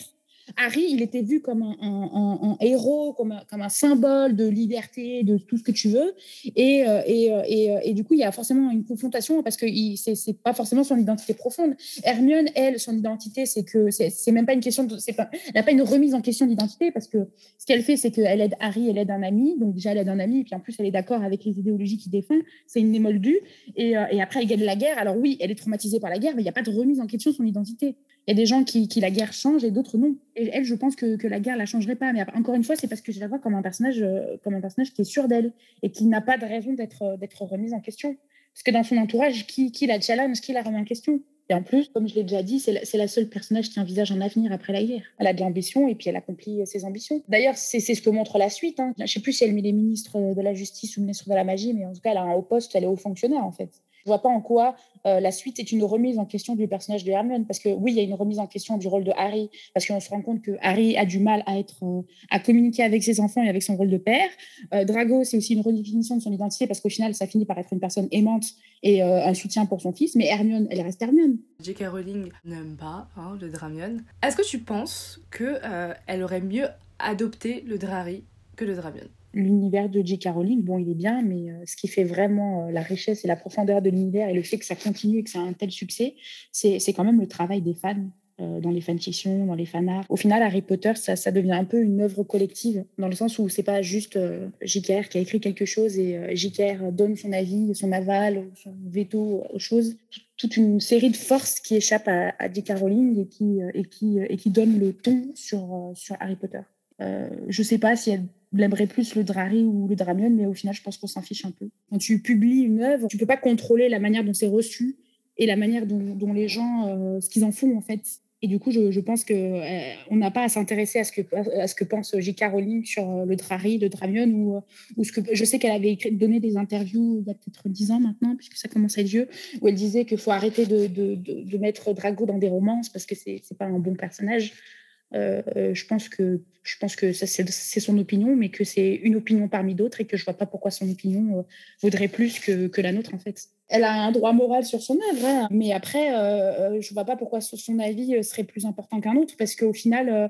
Harry, il était vu comme un, héros, comme un, symbole de liberté, de tout ce que tu veux. Et, euh, et, euh, euh, et, du coup, il y a forcément une confrontation parce que ce n'est pas forcément son identité profonde. Hermione, elle, son identité, c'est que c'est même pas une question, de, pas, elle n'a pas une remise en question d'identité parce que ce qu'elle fait, c'est qu'elle aide Harry, elle aide un ami. Donc déjà, elle aide un ami, et puis en plus, elle est d'accord avec les idéologies qu'il défend. C'est une émoldue. Et, et après, elle gagne la guerre. Alors oui, elle est traumatisée par la guerre, mais il n'y a pas de remise en question de son identité. Il y a des gens qui, qui la guerre change et d'autres non. Et elle, je pense que, que la guerre la changerait pas. Mais encore une fois, c'est parce que je la vois comme un personnage, euh, comme un personnage qui est sûr d'elle et qui n'a pas de raison d'être euh, d'être remise en question. Parce que dans son entourage, qui, qui la challenge, qui la remet en question? Et en plus, comme je l'ai déjà dit, c'est la, la, seule personnage qui envisage un avenir après la guerre. Elle a de l'ambition et puis elle accomplit ses ambitions. D'ailleurs, c'est ce que montre la suite. Hein. Je ne sais plus si elle est ministre de la Justice ou ministre de la Magie, mais en tout cas, elle a un haut poste, elle est haut fonctionnaire en fait. Je vois pas en quoi euh, la suite est une remise en question du personnage de Hermione, parce que oui, il y a une remise en question du rôle de Harry, parce qu'on se rend compte que Harry a du mal à être, euh, à communiquer avec ses enfants et avec son rôle de père. Euh, Drago, c'est aussi une redéfinition de son identité, parce qu'au final, ça finit par être une personne aimante et un soutien pour son fils. Mais Hermione, elle reste Hermione. J.K. Rowling n'aime pas hein, le Dramion. Est-ce que tu penses que elle aurait mieux adopté le Drari que le Dramion l'univers de J.K. Rowling, bon, il est bien, mais euh, ce qui fait vraiment euh, la richesse et la profondeur de l'univers et le fait que ça continue et que ça a un tel succès, c'est quand même le travail des fans euh, dans les fanfictions, dans les fanarts. Au final, Harry Potter, ça, ça, devient un peu une œuvre collective, dans le sens où c'est pas juste J.K. qui a écrit quelque chose et J.K. donne son avis, son aval, son veto aux choses. Toute une série de forces qui échappent à, J.K. Rowling et qui, et, qui, et qui le ton sur, sur Harry Potter. Euh, je sais pas si elle blâmerait plus le Drari ou le Dramion, mais au final, je pense qu'on s'en fiche un peu. Quand tu publies une œuvre, tu peux pas contrôler la manière dont c'est reçu et la manière dont, les gens, euh, ce qu'ils en font en fait. Et du coup, je, pense qu'on euh, on n'a pas à s'intéresser à ce que ce que pense J.K. Rowling sur euh, le Drari, le Dramion ou, ce que je sais qu'elle avait donné des interviews il y a peut-être dix ans maintenant, puisque ça commence à être vieux, où elle disait qu'il faut arrêter de, mettre Drago dans des romances parce que c'est c'est pas un bon personnage. Euh, euh, je pense que, je pense que c'est son opinion, mais que c'est une opinion parmi d'autres et que je vois pas pourquoi son opinion euh, vaudrait plus que, que, la nôtre, en fait. Elle a un droit moral sur son œuvre, hein, mais après, euh, je vois pas pourquoi son avis serait plus important qu'un autre, parce qu'au final,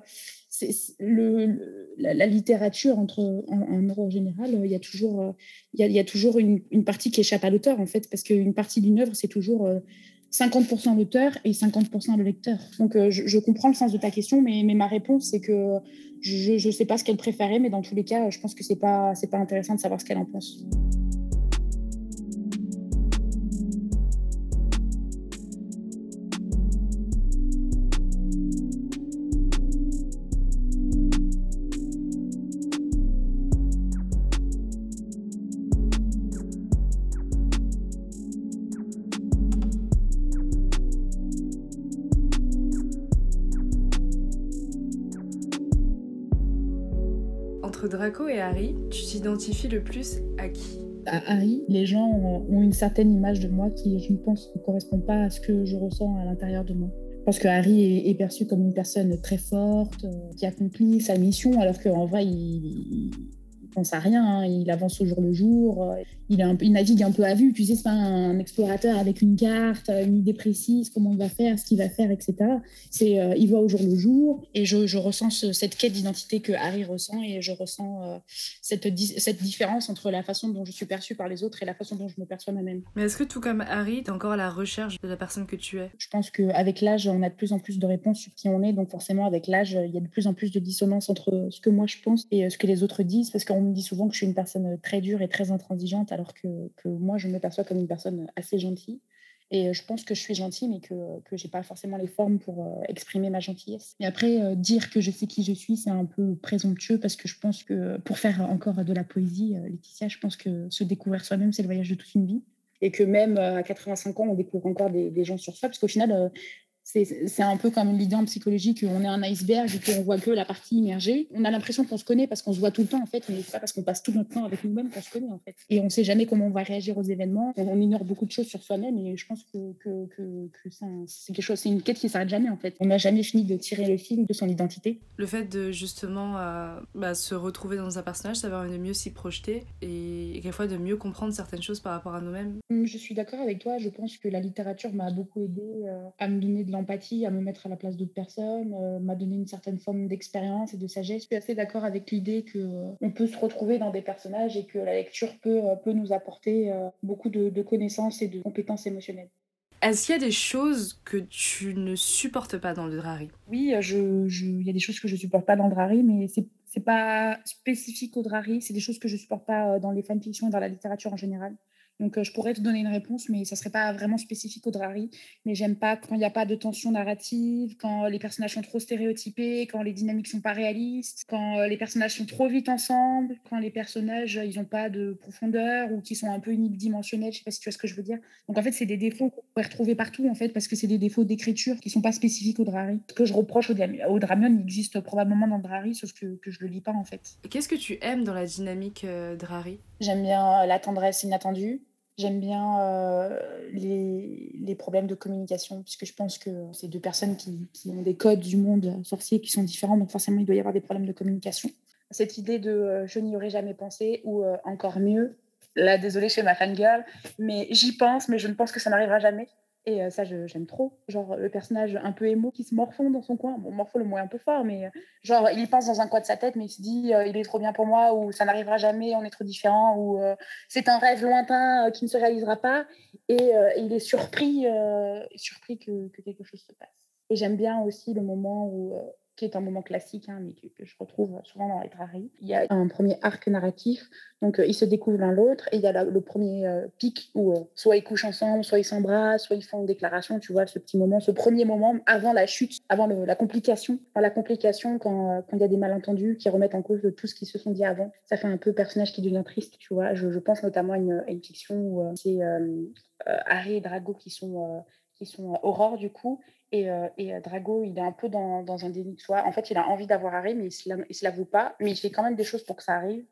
la, littérature entre, en, en général, il y a toujours, il y a toujours une, une, partie qui échappe à l'auteur, en fait, parce qu'une partie d'une œuvre, c'est toujours 50% l'auteur et 50% le lecteur. Donc, euh, je, comprends le sens de ta question, mais, mais ma réponse, c'est que je ne sais pas ce qu'elle préférait, mais dans tous les cas, je pense que ce n'est pas, pas intéressant de savoir ce qu'elle en pense. Harry, tu t'identifies le plus à qui? À Harry, les gens ont une certaine image de moi qui, je pense, ne correspond pas à ce que je ressens à l'intérieur de moi. Je pense que Harry est, perçu comme une personne très forte, euh, qui accomplit sa mission, alors qu'en vrai, il, pense à rien. hein. Il avance au jour le jour. euh, Il, est un il navigue un peu à vue. Tu sais, c'est pas un explorateur avec une carte, euh, une idée précise, comment il va faire, ce qu'il va faire, etc. C'est, euh, il voit au jour le jour. Et je, je ressens ce- cette quête d'identité que Harry ressent et je ressens euh, cette, di- cette différence entre la façon dont je suis perçue par les autres et la façon dont je me perçois moi-même. Mais est-ce que tout comme Harry, t'es encore à la recherche de la personne que tu es? Je pense qu'avec l'âge, on a de plus en plus de réponses sur qui on est. Donc forcément, avec l'âge, il y a de plus en plus de dissonance entre ce que moi je pense et ce que les autres disent. Parce qu'on me dit souvent que je suis une personne très dure et très intransigeante, alors que, moi, je me perçois comme une personne assez gentille. Et euh, je pense que je suis gentille, mais que je n'ai pas forcément les formes pour euh, exprimer ma gentillesse. Et après, euh, dire que je sais qui je suis, c'est un peu présomptueux parce que je pense que pour faire encore de la poésie, Laetitia, je pense que se découvrir soi-même, c'est le voyage de toute une vie et que même à 85 ans, on découvre encore des, des gens sur soi, parce qu'au final, c'est un peu comme l'idée en psychologie qu'on est un iceberg et qu'on voit que la partie immergée. On a l'impression qu'on se connaît parce qu'on se voit tout le temps, en fait, mais c'est pas parce qu'on passe tout notre temps avec nous-mêmes qu'on se connaît, en fait. Et on sait jamais comment on va réagir aux événements. On, ignore beaucoup de choses sur soi-même, et je pense que, que, que, que c'est quelque chose, c'est une quête qui s'arrête jamais, en fait. On n'a jamais fini de tirer le fil de son identité. Le fait de justement euh, bah, se retrouver dans un personnage, ça permet de mieux s'y projeter et, et quelquefois de mieux comprendre certaines choses par rapport à nous-mêmes. Je suis d'accord avec toi. Je pense que la littérature m'a beaucoup aidé euh, à me donner de l'empathie, à me mettre à la place d'autres personnes, euh, m'a donné une certaine forme d'expérience et de sagesse. Je suis assez d'accord avec l'idée que euh, on peut se retrouver dans des personnages et que la lecture peut, euh, peut nous apporter euh, beaucoup de, de connaissances et de compétences émotionnelles. Est-ce qu'il y a des choses que tu ne supportes pas dans le Drari? Oui, je, je- il y a des choses que je supporte pas dans le Drari, mais c'est c'est pas spécifique au Drari. C'est des choses que je supporte pas dans les fanfictions et dans la littérature en général. Donc, euh, je pourrais te donner une réponse, mais ça serait pas vraiment spécifique au Drari. Mais j'aime pas quand il n'y a pas de tension narrative, quand les personnages sont trop stéréotypés, quand les dynamiques sont pas réalistes, quand euh, les personnages sont trop vite ensemble, quand les personnages euh, ils ont pas de profondeur ou qui sont un peu unidimensionnels. Je sais pas si tu vois ce que je veux dire. Donc en fait, c'est des défauts qu'on pourrait retrouver partout en fait parce que c'est des défauts d'écriture qui sont pas spécifiques au Drari. Ce que je reproche au, Dram- au Dramion, il existe probablement dans le Drari, sauf que, que je le lis pas en fait. Qu'est-ce que tu aimes dans la dynamique euh, Drari? J'aime bien la tendresse inattendue. J'aime bien euh, les, problèmes de communication, puisque je pense que c'est deux personnes qui, ont des codes du monde sorcier qui sont différents, donc forcément il doit y avoir des problèmes de communication. Cette idée de euh, je n'y aurais jamais pensé, ou euh, encore mieux, là désolée, fais ma fangirl, mais j'y pense, mais je ne pense que ça n'arrivera jamais. Et euh, ça, j'aime trop. Genre le personnage un peu émo qui se morfond dans son coin. Bon, morfond, le mot est un peu fort, mais euh, genre il pense dans un coin de sa tête, mais il se dit euh, il est trop bien pour moi, ou ça n'arrivera jamais, on est trop différents, ou c'est un rêve lointain qui ne se réalisera pas. Et il est surpris, surpris que, que quelque chose se passe. Et j'aime bien aussi le moment où, qui est un moment classique, hein, mais que, je retrouve souvent dans les. Il y a un premier arc narratif, donc euh, ils se découvrent l'un l'autre, et il y a le premier euh, pic où euh, soit ils couchent ensemble, soit ils s'embrassent, soit ils font une déclaration, tu vois, ce petit moment, ce premier moment avant la chute, avant la complication. Enfin, la complication quand il y a des malentendus qui remettent en cause tout ce qui se sont dit avant. Ça fait un peu personnage qui devient triste, tu vois. Je, pense notamment à une, fiction où c'est Harry et Drago qui sont, qui sont Aurore, du coup. Et, euh, euh, Drago, il est un peu dans, dans un déni de soi. En fait, il a envie d'avoir Harry, mais il il se l'avoue pas. Mais il fait quand même des choses pour que ça arrive,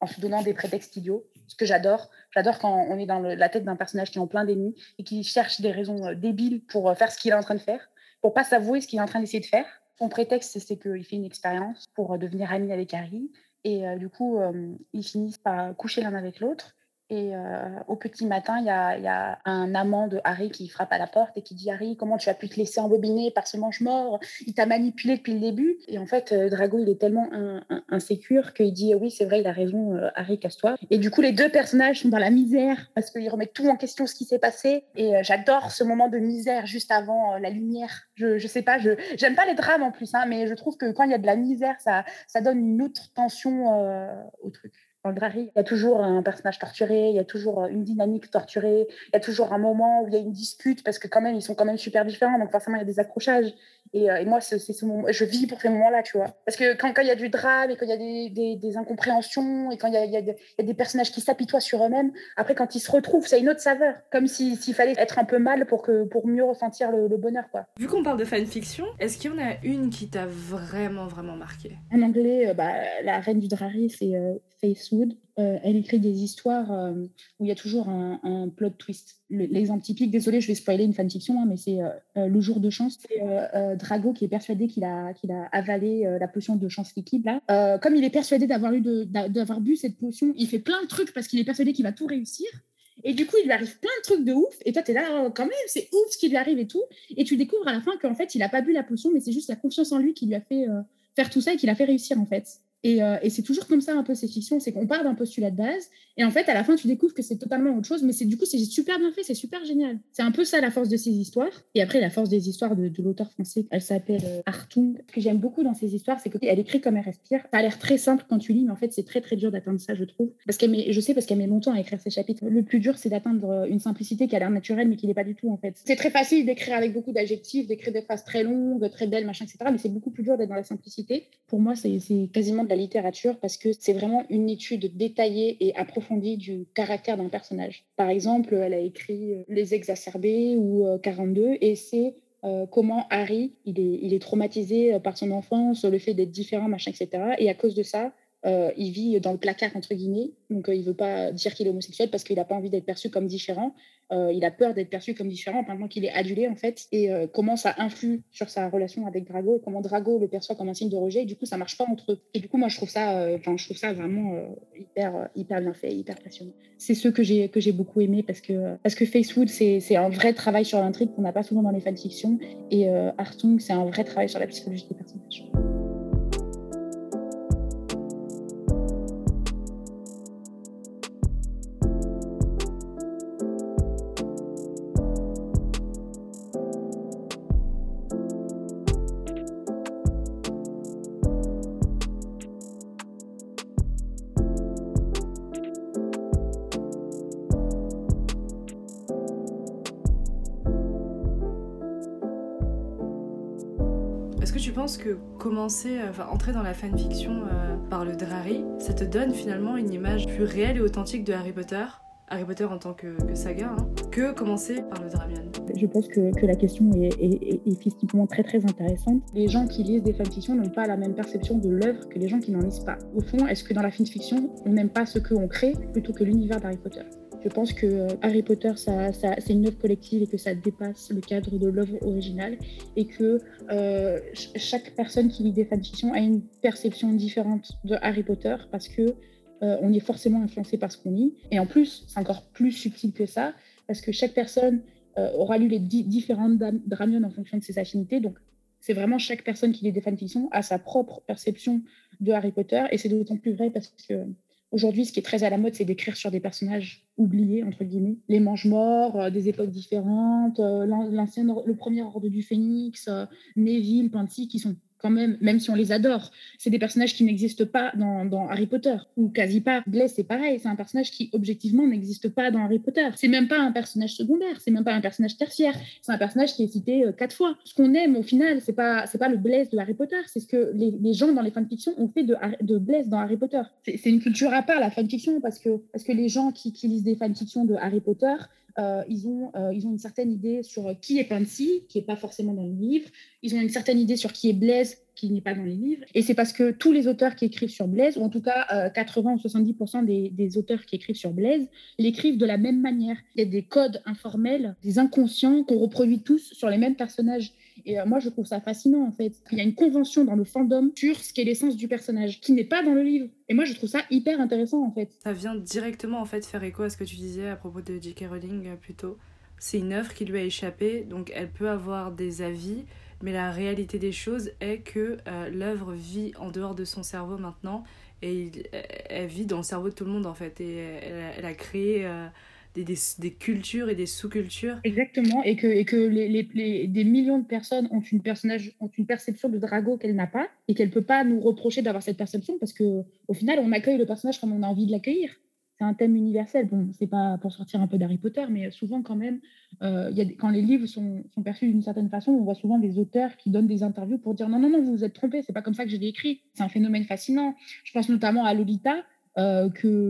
en se donnant des prétextes idiots. Ce que j'adore. J'adore quand on est dans la tête d'un personnage qui est en plein déni et qui cherche des raisons euh, débiles pour faire ce qu'il est en train de faire, pour pas s'avouer ce qu'il est en train d'essayer de faire. Son prétexte, c'est qu'il fait une expérience pour devenir ami avec Harry. Et du coup, ils finissent par coucher l'un avec l'autre. Et euh, au petit matin, il y a, y a un amant de Harry qui frappe à la porte et qui dit Harry, comment tu as pu te laisser embobiner par ce mange-mort Il t'a manipulé depuis le début. Et en fait, euh, Drago, il est tellement in- insécure qu'il dit Oui, c'est vrai, il a raison, euh, Harry, casse-toi. Et du coup, les deux personnages sont dans la misère parce qu'ils remettent tout en question ce qui s'est passé. Et euh, j'adore ce moment de misère juste avant la lumière. Je, je sais pas, je j'aime pas les drames en plus, hein, mais je trouve que quand il y a de la misère, ça, ça donne une autre tension au truc. Dans le Drari, il y a toujours un personnage torturé, il y a toujours une dynamique torturée, il y a toujours un moment où il y a une dispute parce que quand même ils sont quand même super différents, donc forcément il y a des accrochages. Et, euh, et moi, c'est c'est ce moment, je vis pour ces moments-là, tu vois. Parce que quand quand il y a du drame et quand il y a des, des, des incompréhensions et quand il y a, il y a de- il y a des personnages qui s'apitoient sur eux-mêmes, après quand ils se retrouvent, ça a une autre saveur, comme si- s'il fallait être un peu mal pour que pour mieux ressentir le, le bonheur, quoi. Vu qu'on parle de fanfiction, est-ce qu'il y en a une qui t'a vraiment, vraiment marqué En anglais, euh, bah, la reine du Drari, c'est euh, Faith Facewood. elle écrit des histoires où il y a toujours un, plot twist. L'exemple typique, désolé, je vais spoiler une fanfiction, hein, mais c'est Le jour de chance. C'est Drago qui est persuadé qu'il a, avalé la potion de chance liquide. Là. comme il est persuadé d'avoir bu cette potion, il fait plein de trucs parce qu'il est persuadé qu'il va tout réussir. Et du coup, il lui arrive plein de trucs de ouf. Et toi, tu es là, oh, quand même, c'est ouf ce qui lui arrive et tout. Et tu découvres à la fin qu'en fait, il n'a pas bu la potion, mais c'est juste la confiance en lui qui lui a fait euh, faire tout ça et qui l'a fait réussir, en fait. Euh, et, c'est toujours comme ça un peu ces fictions, c'est qu'on part d'un postulat de base et en fait à la fin tu découvres que c'est totalement autre chose, mais c'est du coup c'est super bien fait, c'est super génial. C'est un peu ça la force de ces histoires. Et après la force des histoires de, l'auteur français, elle s'appelle euh, Artung. Ce que j'aime beaucoup dans ces histoires, c'est qu'elle écrit comme elle respire. Ça a l'air très simple quand tu lis, mais en fait c'est très très dur d'atteindre ça, je trouve. Parce qu'elle met, je sais parce qu'elle met longtemps à écrire ses chapitres. Le plus dur c'est d'atteindre euh, une simplicité qui a l'air naturelle mais qui n'est pas du tout en fait. C'est très facile d'écrire avec beaucoup d'adjectifs, d'écrire des phrases très longues, très belles, machin, etc. Mais c'est beaucoup plus dur d'être dans la simplicité. Pour moi c'est quasiment de la littérature parce que c'est vraiment une étude détaillée et approfondie du caractère d'un personnage. Par exemple, elle a écrit euh, Les Exacerbés ou 42 euh, et c'est euh, comment Harry, il est, traumatisé par son enfance, le fait d'être différent, machin, etc. Et à cause de ça, euh, il vit dans le placard, entre guillemets. Donc, euh, il ne veut pas dire qu'il est homosexuel parce qu'il n'a pas envie d'être perçu comme différent. Euh, il a peur d'être perçu comme différent pendant qu'il est adulé, en fait. Et comment ça influe sur sa relation avec Drago et comment Drago le perçoit comme un signe de rejet. Et du coup, ça ne marche pas entre eux. Et du coup, moi, je trouve ça, je trouve ça vraiment hyper, hyper bien fait, hyper passionnant. C'est ce que j'ai, que j'ai beaucoup aimé parce que, parce que Facewood, c'est, c'est un vrai travail sur l'intrigue qu'on n'a pas souvent dans les fanfictions. Et Artung, c'est un vrai travail sur la psychologie des personnages. Que commencer, enfin entrer dans la fanfiction euh, par le Drari, ça te donne finalement une image plus réelle et authentique de Harry Potter Harry Potter en tant que, saga, hein, que commencer par le Dramion Je pense que, que la question est, est, est, très très intéressante. Les gens qui lisent des fanfictions n'ont pas la même perception de l'œuvre que les gens qui n'en lisent pas. Au fond, est-ce que dans la fanfiction, on n'aime pas ce qu'on crée plutôt que l'univers d'Harry Potter? Je pense que euh, Harry Potter, c'est une œuvre collective et que ça dépasse le cadre de l'œuvre originale et que euh, chaque personne qui lit des fanfictions a une perception différente de Harry Potter parce que euh, on est forcément influencé par ce qu'on lit. Et en plus, c'est encore plus subtil que ça parce que chaque personne aura lu les différentes dramions en fonction de ses affinités. Donc, c'est vraiment chaque personne qui lit des fanfictions a sa propre perception de Harry Potter et c'est d'autant plus vrai parce que Aujourd'hui, ce qui est très à la mode, c'est d'écrire sur des personnages oubliés, entre guillemets. Les mange-morts, euh, des époques différentes, euh, le premier ordre du Phénix, euh, Neville, Pansy, qui sont quand même, même si on les adore, c'est des personnages qui n'existent pas dans, Harry Potter, ou quasi pas. Blaise, c'est pareil, c'est un personnage qui, objectivement, n'existe pas dans Harry Potter. C'est même pas un personnage secondaire, c'est même pas un personnage tertiaire, c'est un personnage qui est cité euh, quatre fois. Ce qu'on aime, au final, c'est pas, c'est pas le Blaise de Harry Potter, c'est ce que les, gens dans les fanfictions ont fait de, de Blaise dans Harry Potter. C'est une culture à part, la fanfiction, parce que, parce que les gens qui, qui lisent des fanfictions de Harry Potter, euh, ils, ont, euh, ils ont une certaine idée sur qui est Pansy, qui n'est pas forcément dans le livre. Ils ont une certaine idée sur qui est Blaise, qui n'est pas dans les livres. Et c'est parce que tous les auteurs qui écrivent sur Blaise, ou en tout cas 80 euh, ou 70% des, des, auteurs qui écrivent sur Blaise, l'écrivent de la même manière. Il y a des codes informels, des inconscients qu'on reproduit tous sur les mêmes personnages. Et moi, je trouve ça fascinant, en fait. Il y a une convention dans le fandom sur ce qu'est l'essence du personnage, qui n'est pas dans le livre. Et moi, je trouve ça hyper intéressant, en fait. Ça vient directement, en fait, faire écho à ce que tu disais à propos de J.K. Rowling, euh, plutôt. C'est une œuvre qui lui a échappé, donc elle peut avoir des avis, mais la réalité des choses est que euh, l'œuvre vit en dehors de son cerveau maintenant, et elle vit dans le cerveau de tout le monde, en fait. Et elle, a créé... Euh, des, des, cultures et des sous-cultures. Exactement, et que, et que les, les, des millions de personnes ont une, personnage, ont une perception de Drago qu'elle n'a pas, et qu'elle ne peut pas nous reprocher d'avoir cette perception, parce qu'au final, on accueille le personnage comme on a envie de l'accueillir. C'est un thème universel. Bon, c'est pas pour sortir un peu d'Harry Potter, mais souvent quand même, euh, y a quand les livres sont, perçus d'une certaine façon, on voit souvent des auteurs qui donnent des interviews pour dire non, non, non, vous vous êtes trompé, c'est pas comme ça que je l'ai écrit. C'est un phénomène fascinant. Je pense notamment à Lolita, euh,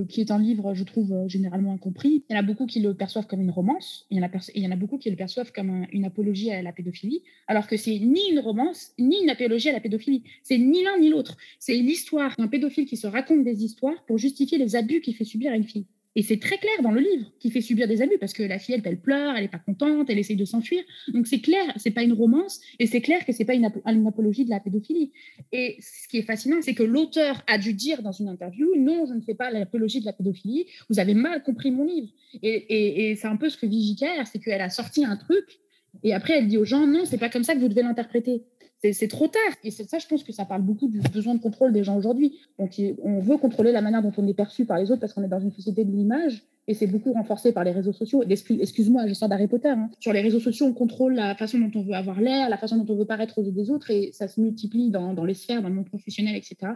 qui est un livre, je trouve, euh, généralement incompris. Il y en a beaucoup qui le perçoivent comme une romance, il y en a, il y en a beaucoup qui le perçoivent comme une apologie à la pédophilie, alors que c'est ni une romance, ni une apologie à la pédophilie. C'est ni l'un ni l'autre. C'est l'histoire d'un pédophile qui se raconte des histoires pour justifier les abus qu'il fait subir à une fille. Et c'est très clair dans le livre qui fait subir des abus parce que la fille, elle, pleure, elle n'est pas contente, elle essaye de s'enfuir. Donc c'est clair, c'est pas une romance et c'est clair que c'est pas une, apologie de la pédophilie. Et ce qui est fascinant, c'est que l'auteur a dû dire dans une interview non, je ne fais pas l'apologie de la pédophilie. Vous avez mal compris mon livre. Et, c'est un peu ce que dit c'est qu'elle a sorti un truc et après elle dit aux gens non, c'est pas comme ça que vous devez l'interpréter c'est trop tard. Et ça, je pense que ça parle beaucoup du besoin de contrôle des gens aujourd'hui. On veut contrôler la manière dont on est perçu par les autres parce qu'on est dans une société de l'image et c'est beaucoup renforcé par les réseaux sociaux. Excuse-moi, je sors d'Harry Potter. Hein. Sur les réseaux sociaux, on contrôle la façon dont on veut avoir l'air, la façon dont on veut paraître aux yeux des autres et ça se multiplie dans, les sphères, dans le monde professionnel, etc.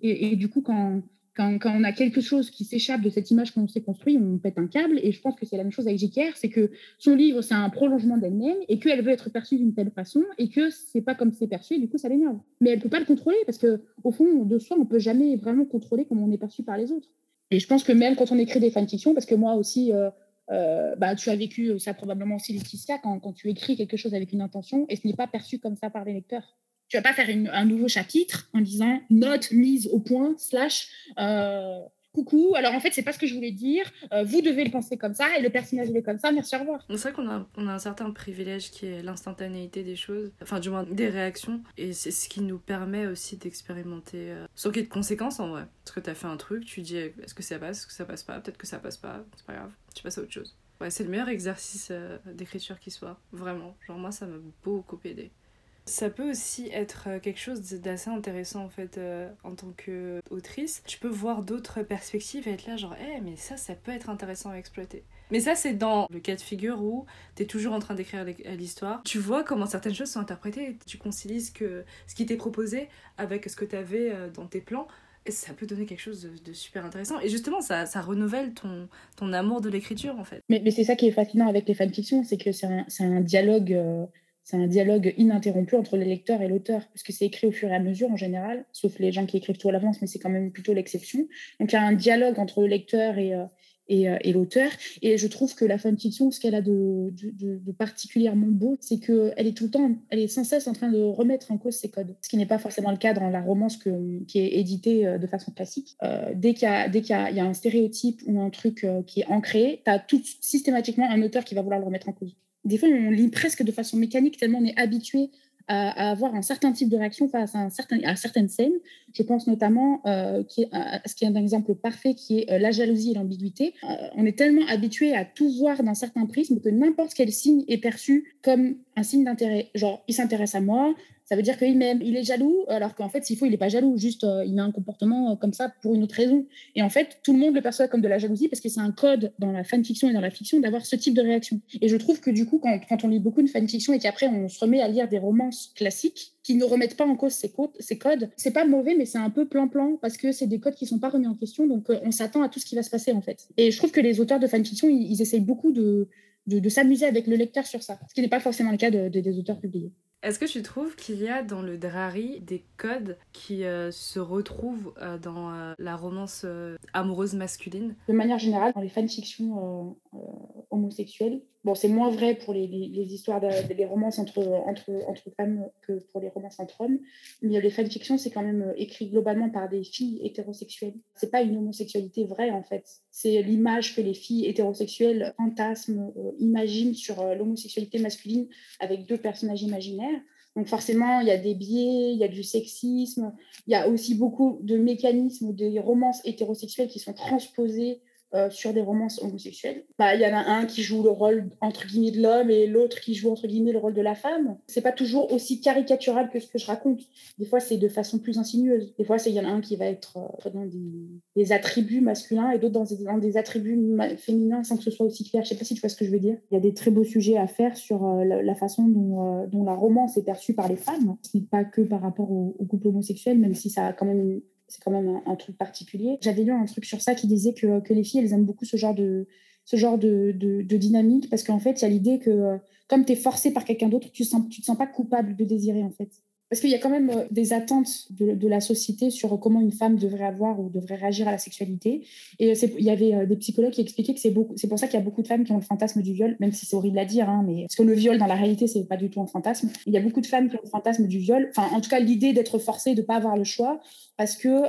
Et, et du coup, quand, quand, on a quelque chose qui s'échappe de cette image qu'on s'est construit, on pète un câble. Et je pense que c'est la même chose avec J.K.R. c'est que son livre, c'est un prolongement d'elle-même et qu'elle veut être perçue d'une telle façon et que c'est pas comme c'est perçu et du coup, ça l'énerve. Mais elle peut pas le contrôler parce que au fond, de soi, on peut jamais vraiment contrôler comment on est perçu par les autres. Et je pense que même quand on écrit des fanfictions, parce que moi aussi, euh, euh, bah, tu as vécu ça probablement aussi, Laetitia, quand, quand tu écris quelque chose avec une intention et ce n'est pas perçu comme ça par les lecteurs. Tu vas pas faire un nouveau chapitre en disant note mise au point slash euh, coucou. Alors en fait c'est pas ce que je voulais dire. Euh, vous devez le penser comme ça et le personnage est comme ça. Merci au revoir. C'est vrai qu'on a, un certain privilège qui est l'instantanéité des choses, enfin du moins des réactions et c'est ce qui nous permet aussi d'expérimenter euh, sans qu'il y ait de conséquences en vrai. Parce que tu as fait un truc, tu dis est-ce que ça passe, est-ce que ça passe pas, peut-être que ça passe pas, c'est pas grave, tu passes à autre chose. Ouais, c'est le meilleur exercice d'écriture qui soit, vraiment. Genre moi ça m'a beaucoup aidé. Ça peut aussi être euh, quelque chose d'assez intéressant en fait euh, en tant qu'autrice. Tu peux voir d'autres perspectives et être là genre, eh mais ça, ça peut être intéressant à exploiter. Mais ça, c'est dans le cas de figure où tu es toujours en train d'écrire l'histoire. Tu vois comment certaines choses sont interprétées. Tu concilies ce, que, ce qui t'est proposé avec ce que tu avais euh, dans tes plans. Ça peut donner quelque chose de, super intéressant. Et justement, ça, ça renouvelle ton, ton amour de l'écriture, en fait. Mais, mais c'est ça qui est fascinant avec les fanfictions, c'est que c'est un, un, dialogue c'est un dialogue ininterrompu entre le lecteur et l'auteur, parce que c'est écrit au fur et à mesure en général, sauf les gens qui écrivent tout à l'avance, mais c'est quand même plutôt l'exception. Donc il y a un dialogue entre le lecteur et, euh, euh, et, l'auteur. Et je trouve que la fanfiction, ce qu'elle a de, particulièrement beau, c'est qu'elle est tout le temps, elle est sans cesse en train de remettre en cause ses codes. Ce qui n'est pas forcément le cas dans la romance qui est éditée euh, de façon classique. dès qu'il y, a, y a un stéréotype ou un truc qui est ancré, tu as tout systématiquement un auteur qui va vouloir le remettre en cause des fois, on lit presque de façon mécanique tellement on est habitué à, avoir un certain type de réaction face à, un certain, à certaines scènes. Je pense notamment euh, à ce qui est un exemple parfait, qui est euh, la jalousie et l'ambiguïté. Euh, on est tellement habitué à tout voir d'un certain prisme que n'importe quel signe est perçu comme un signe d'intérêt. Genre, il s'intéresse à moi, ça veut dire qu'il m'aime. Il est jaloux, alors qu'en fait, s'il faut, il n'est pas jaloux, juste euh, il a un comportement euh, comme ça pour une autre raison. Et en fait, tout le monde le perçoit comme de la jalousie parce que c'est un code dans la fanfiction et dans la fiction d'avoir ce type de réaction. Et je trouve que du coup, quand, on lit beaucoup de fanfiction et qu'après on se remet à lire des romances classiques, qui ne remettent pas en cause ces, codes, ces codes. C'est pas mauvais, mais c'est un peu plan-plan parce que c'est des codes qui sont pas remis en question. Donc, euh, on s'attend à tout ce qui va se passer en fait. Et je trouve que les auteurs de fanfiction, ils essayent beaucoup de, de, s'amuser avec le lecteur sur ça, ce qui n'est pas forcément le cas de, des auteurs publiés. Est-ce que tu trouves qu'il y a dans le Drari des codes qui euh, se retrouvent euh, dans euh, la romance amoureuse masculine? De manière générale, dans les fanfictions homosexuelles, bon, c'est moins vrai pour les, les, histoires, des romances entre, entre, entre femmes que pour les romances entre hommes, mais les fanfictions, c'est quand même écrit globalement par des filles hétérosexuelles. C'est pas une homosexualité vraie en fait, c'est l'image que les filles hétérosexuelles fantasment, imaginent sur l'homosexualité masculine avec deux personnages imaginaires. Donc forcément, il y a des biais, il y a du sexisme, il y a aussi beaucoup de mécanismes des romances hétérosexuelles qui sont transposées euh, sur des romances homosexuelles. Bah, il y en a un qui joue le rôle entre guillemets de l'homme et l'autre qui joue entre guillemets le rôle de la femme. C'est pas toujours aussi caricatural que ce que je raconte. Des fois, c'est de façon plus insinueuse. Des fois, il y en a un qui va être euh, dans des, attributs masculins et d'autres dans, des attributs féminins sans que ce soit aussi clair. Je sais pas si tu vois ce que je veux dire. Il y a des très beaux sujets à faire sur euh, la, façon dont, la romance est perçue par les femmes. Ce n'est pas que par rapport au, au couple homosexuel, même si ça a quand même c'est quand même un, truc particulier. J'avais lu un truc sur ça qui disait que, que, les filles, elles aiment beaucoup ce genre de, ce genre de, de, dynamique parce qu'en fait, il y a l'idée que comme tu es forcé par quelqu'un d'autre, tu ne te sens pas coupable de désirer en fait. Parce qu'il y a quand même euh, des attentes de, la société sur comment une femme devrait avoir ou devrait réagir à la sexualité. Et il y avait des psychologues qui expliquaient que c'est pour ça qu'il y a beaucoup de femmes qui ont le fantasme du viol, même si c'est horrible à dire, hein, mais parce que le viol dans la réalité c'est pas du tout un fantasme. Il y a beaucoup de femmes qui ont le fantasme du viol. Enfin, en tout cas, l'idée d'être forcée de pas avoir le choix parce que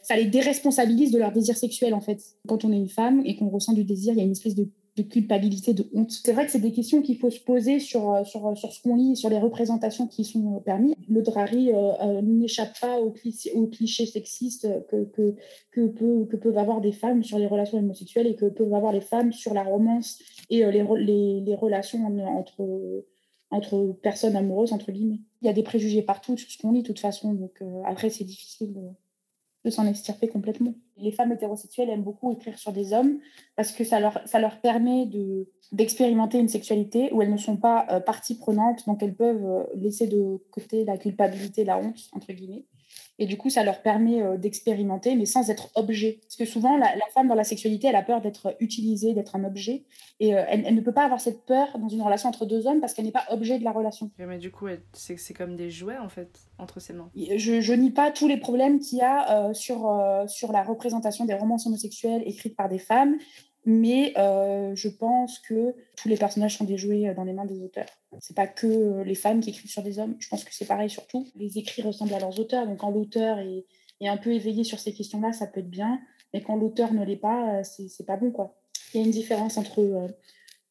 ça les déresponsabilise de leur désir sexuel en fait. Quand on est une femme et qu'on ressent du désir, il y a une espèce de de culpabilité, de honte. C'est vrai que c'est des questions qu'il faut se poser sur, euh, sur, euh, sur ce qu'on lit, sur les représentations qui sont permises. Le Drari euh, n'échappe pas aux, clichés, sexistes que, que, que, peut, que, peuvent avoir des femmes sur les relations homosexuelles et que peuvent avoir les femmes sur la romance et les, les, relations entre, entre personnes amoureuses, entre guillemets. Il y a des préjugés partout sur ce qu'on lit, de toute façon. Donc après, c'est difficile s'en extirper complètement. Les femmes hétérosexuelles aiment beaucoup écrire sur des hommes parce que ça leur, permet de, d'expérimenter une sexualité où elles ne sont pas euh, partie prenante, donc elles peuvent euh, laisser de côté la culpabilité, la honte, entre guillemets. Et du coup, ça leur permet euh, d'expérimenter, mais sans être objet. Parce que souvent, la, femme dans la sexualité, elle a peur d'être utilisée, d'être un objet. Et euh, elle, ne peut pas avoir cette peur dans une relation entre deux hommes parce qu'elle n'est pas objet de la relation. Mais du coup, c'est comme des jouets, en fait, entre ses mains. Je, je nie pas tous les problèmes qu'il y a euh, sur, sur la représentation des romances homosexuelles écrites par des femmes mais euh, je pense que tous les personnages sont déjoués euh, dans les mains des auteurs. C'est pas que euh, les femmes qui écrivent sur des hommes, je pense que c'est pareil surtout. Les écrits ressemblent à leurs auteurs, donc quand l'auteur est, un peu éveillé sur ces questions-là, ça peut être bien, mais quand l'auteur ne l'est pas, c'est pas bon quoi. Il y a une différence entre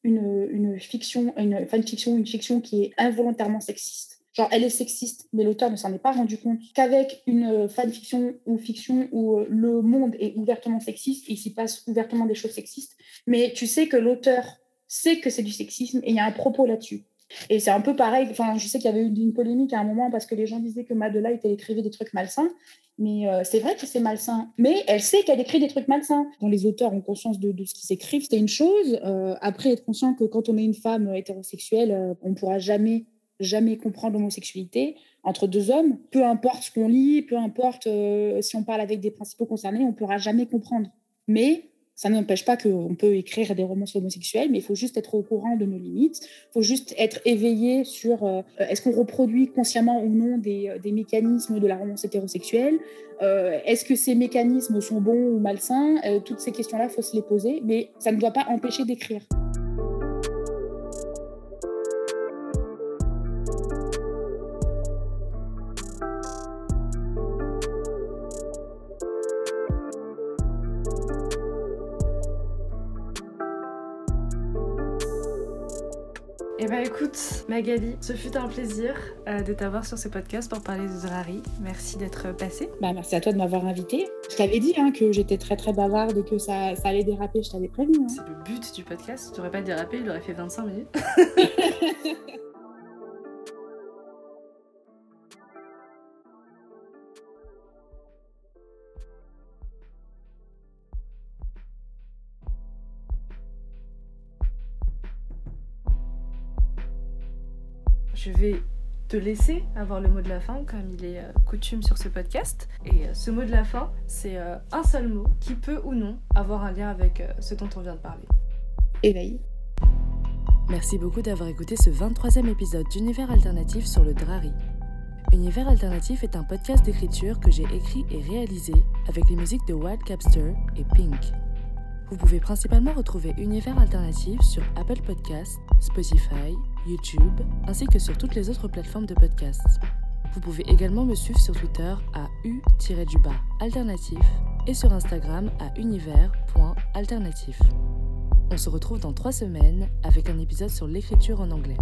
une, fiction, une fanfiction, une fiction qui est involontairement sexiste Genre, elle est sexiste, mais l'auteur ne s'en est pas rendu compte qu'avec une euh, fanfiction ou fiction où euh, le monde est ouvertement sexiste, il s'y passe ouvertement des choses sexistes, mais tu sais que l'auteur sait que c'est du sexisme et il y a un propos là-dessus. Et c'est un peu pareil, enfin, je sais qu'il y avait eu une polémique à un moment parce que les gens disaient que Madeleine était écrivait des trucs malsains, mais euh, c'est vrai que c'est malsain. Mais elle sait qu'elle écrit des trucs malsains. Quand les auteurs ont conscience de, ce qu'ils écrivent, c'est une chose. après, être conscient que quand on est une femme hétérosexuelle, on ne pourra jamais jamais comprendre l'homosexualité entre deux hommes. Peu importe ce qu'on lit, peu importe euh, si on parle avec des principaux concernés, on ne pourra jamais comprendre. Mais ça n'empêche pas qu'on peut écrire des romans homosexuels, mais il faut juste être au courant de nos limites. Il faut juste être éveillé sur euh, est-ce qu'on reproduit consciemment ou non des, euh, des, mécanismes de la romance hétérosexuelle? Est-ce que ces mécanismes sont bons ou malsains? Toutes ces questions-là, il faut se les poser, mais ça ne doit pas empêcher d'écrire. Eh ben écoute, Magali, ce fut un plaisir euh, de t'avoir sur ce podcast pour parler de Drari. Merci d'être passée. Bah, merci à toi de m'avoir invitée. Je t'avais dit hein, que j'étais très très bavarde et que ça, ça allait déraper, je t'avais prévenu. Hein. C'est le but du podcast. Tu n'aurais pas dérapé, il aurait fait 25 minutes. je vais te laisser avoir le mot de la fin, comme il est euh, coutume sur ce podcast. Et euh, ce mot de la fin, c'est euh, un seul mot qui peut ou non avoir un lien avec ce dont on vient de parler. Éveil. Merci beaucoup d'avoir écouté ce 23e épisode d'Univers Alternatif sur le Drari. Univers Alternatif est un podcast d'écriture que j'ai écrit et réalisé avec les musiques de Wild Capster et Pink. Vous pouvez principalement retrouver Univers Alternatif sur Apple Podcasts, Spotify, YouTube, ainsi que sur toutes les autres plateformes de podcasts. Vous pouvez également me suivre sur Twitter à u-alternatif et sur Instagram à univers.alternatif. On se retrouve dans trois semaines avec un épisode sur l'écriture en anglais.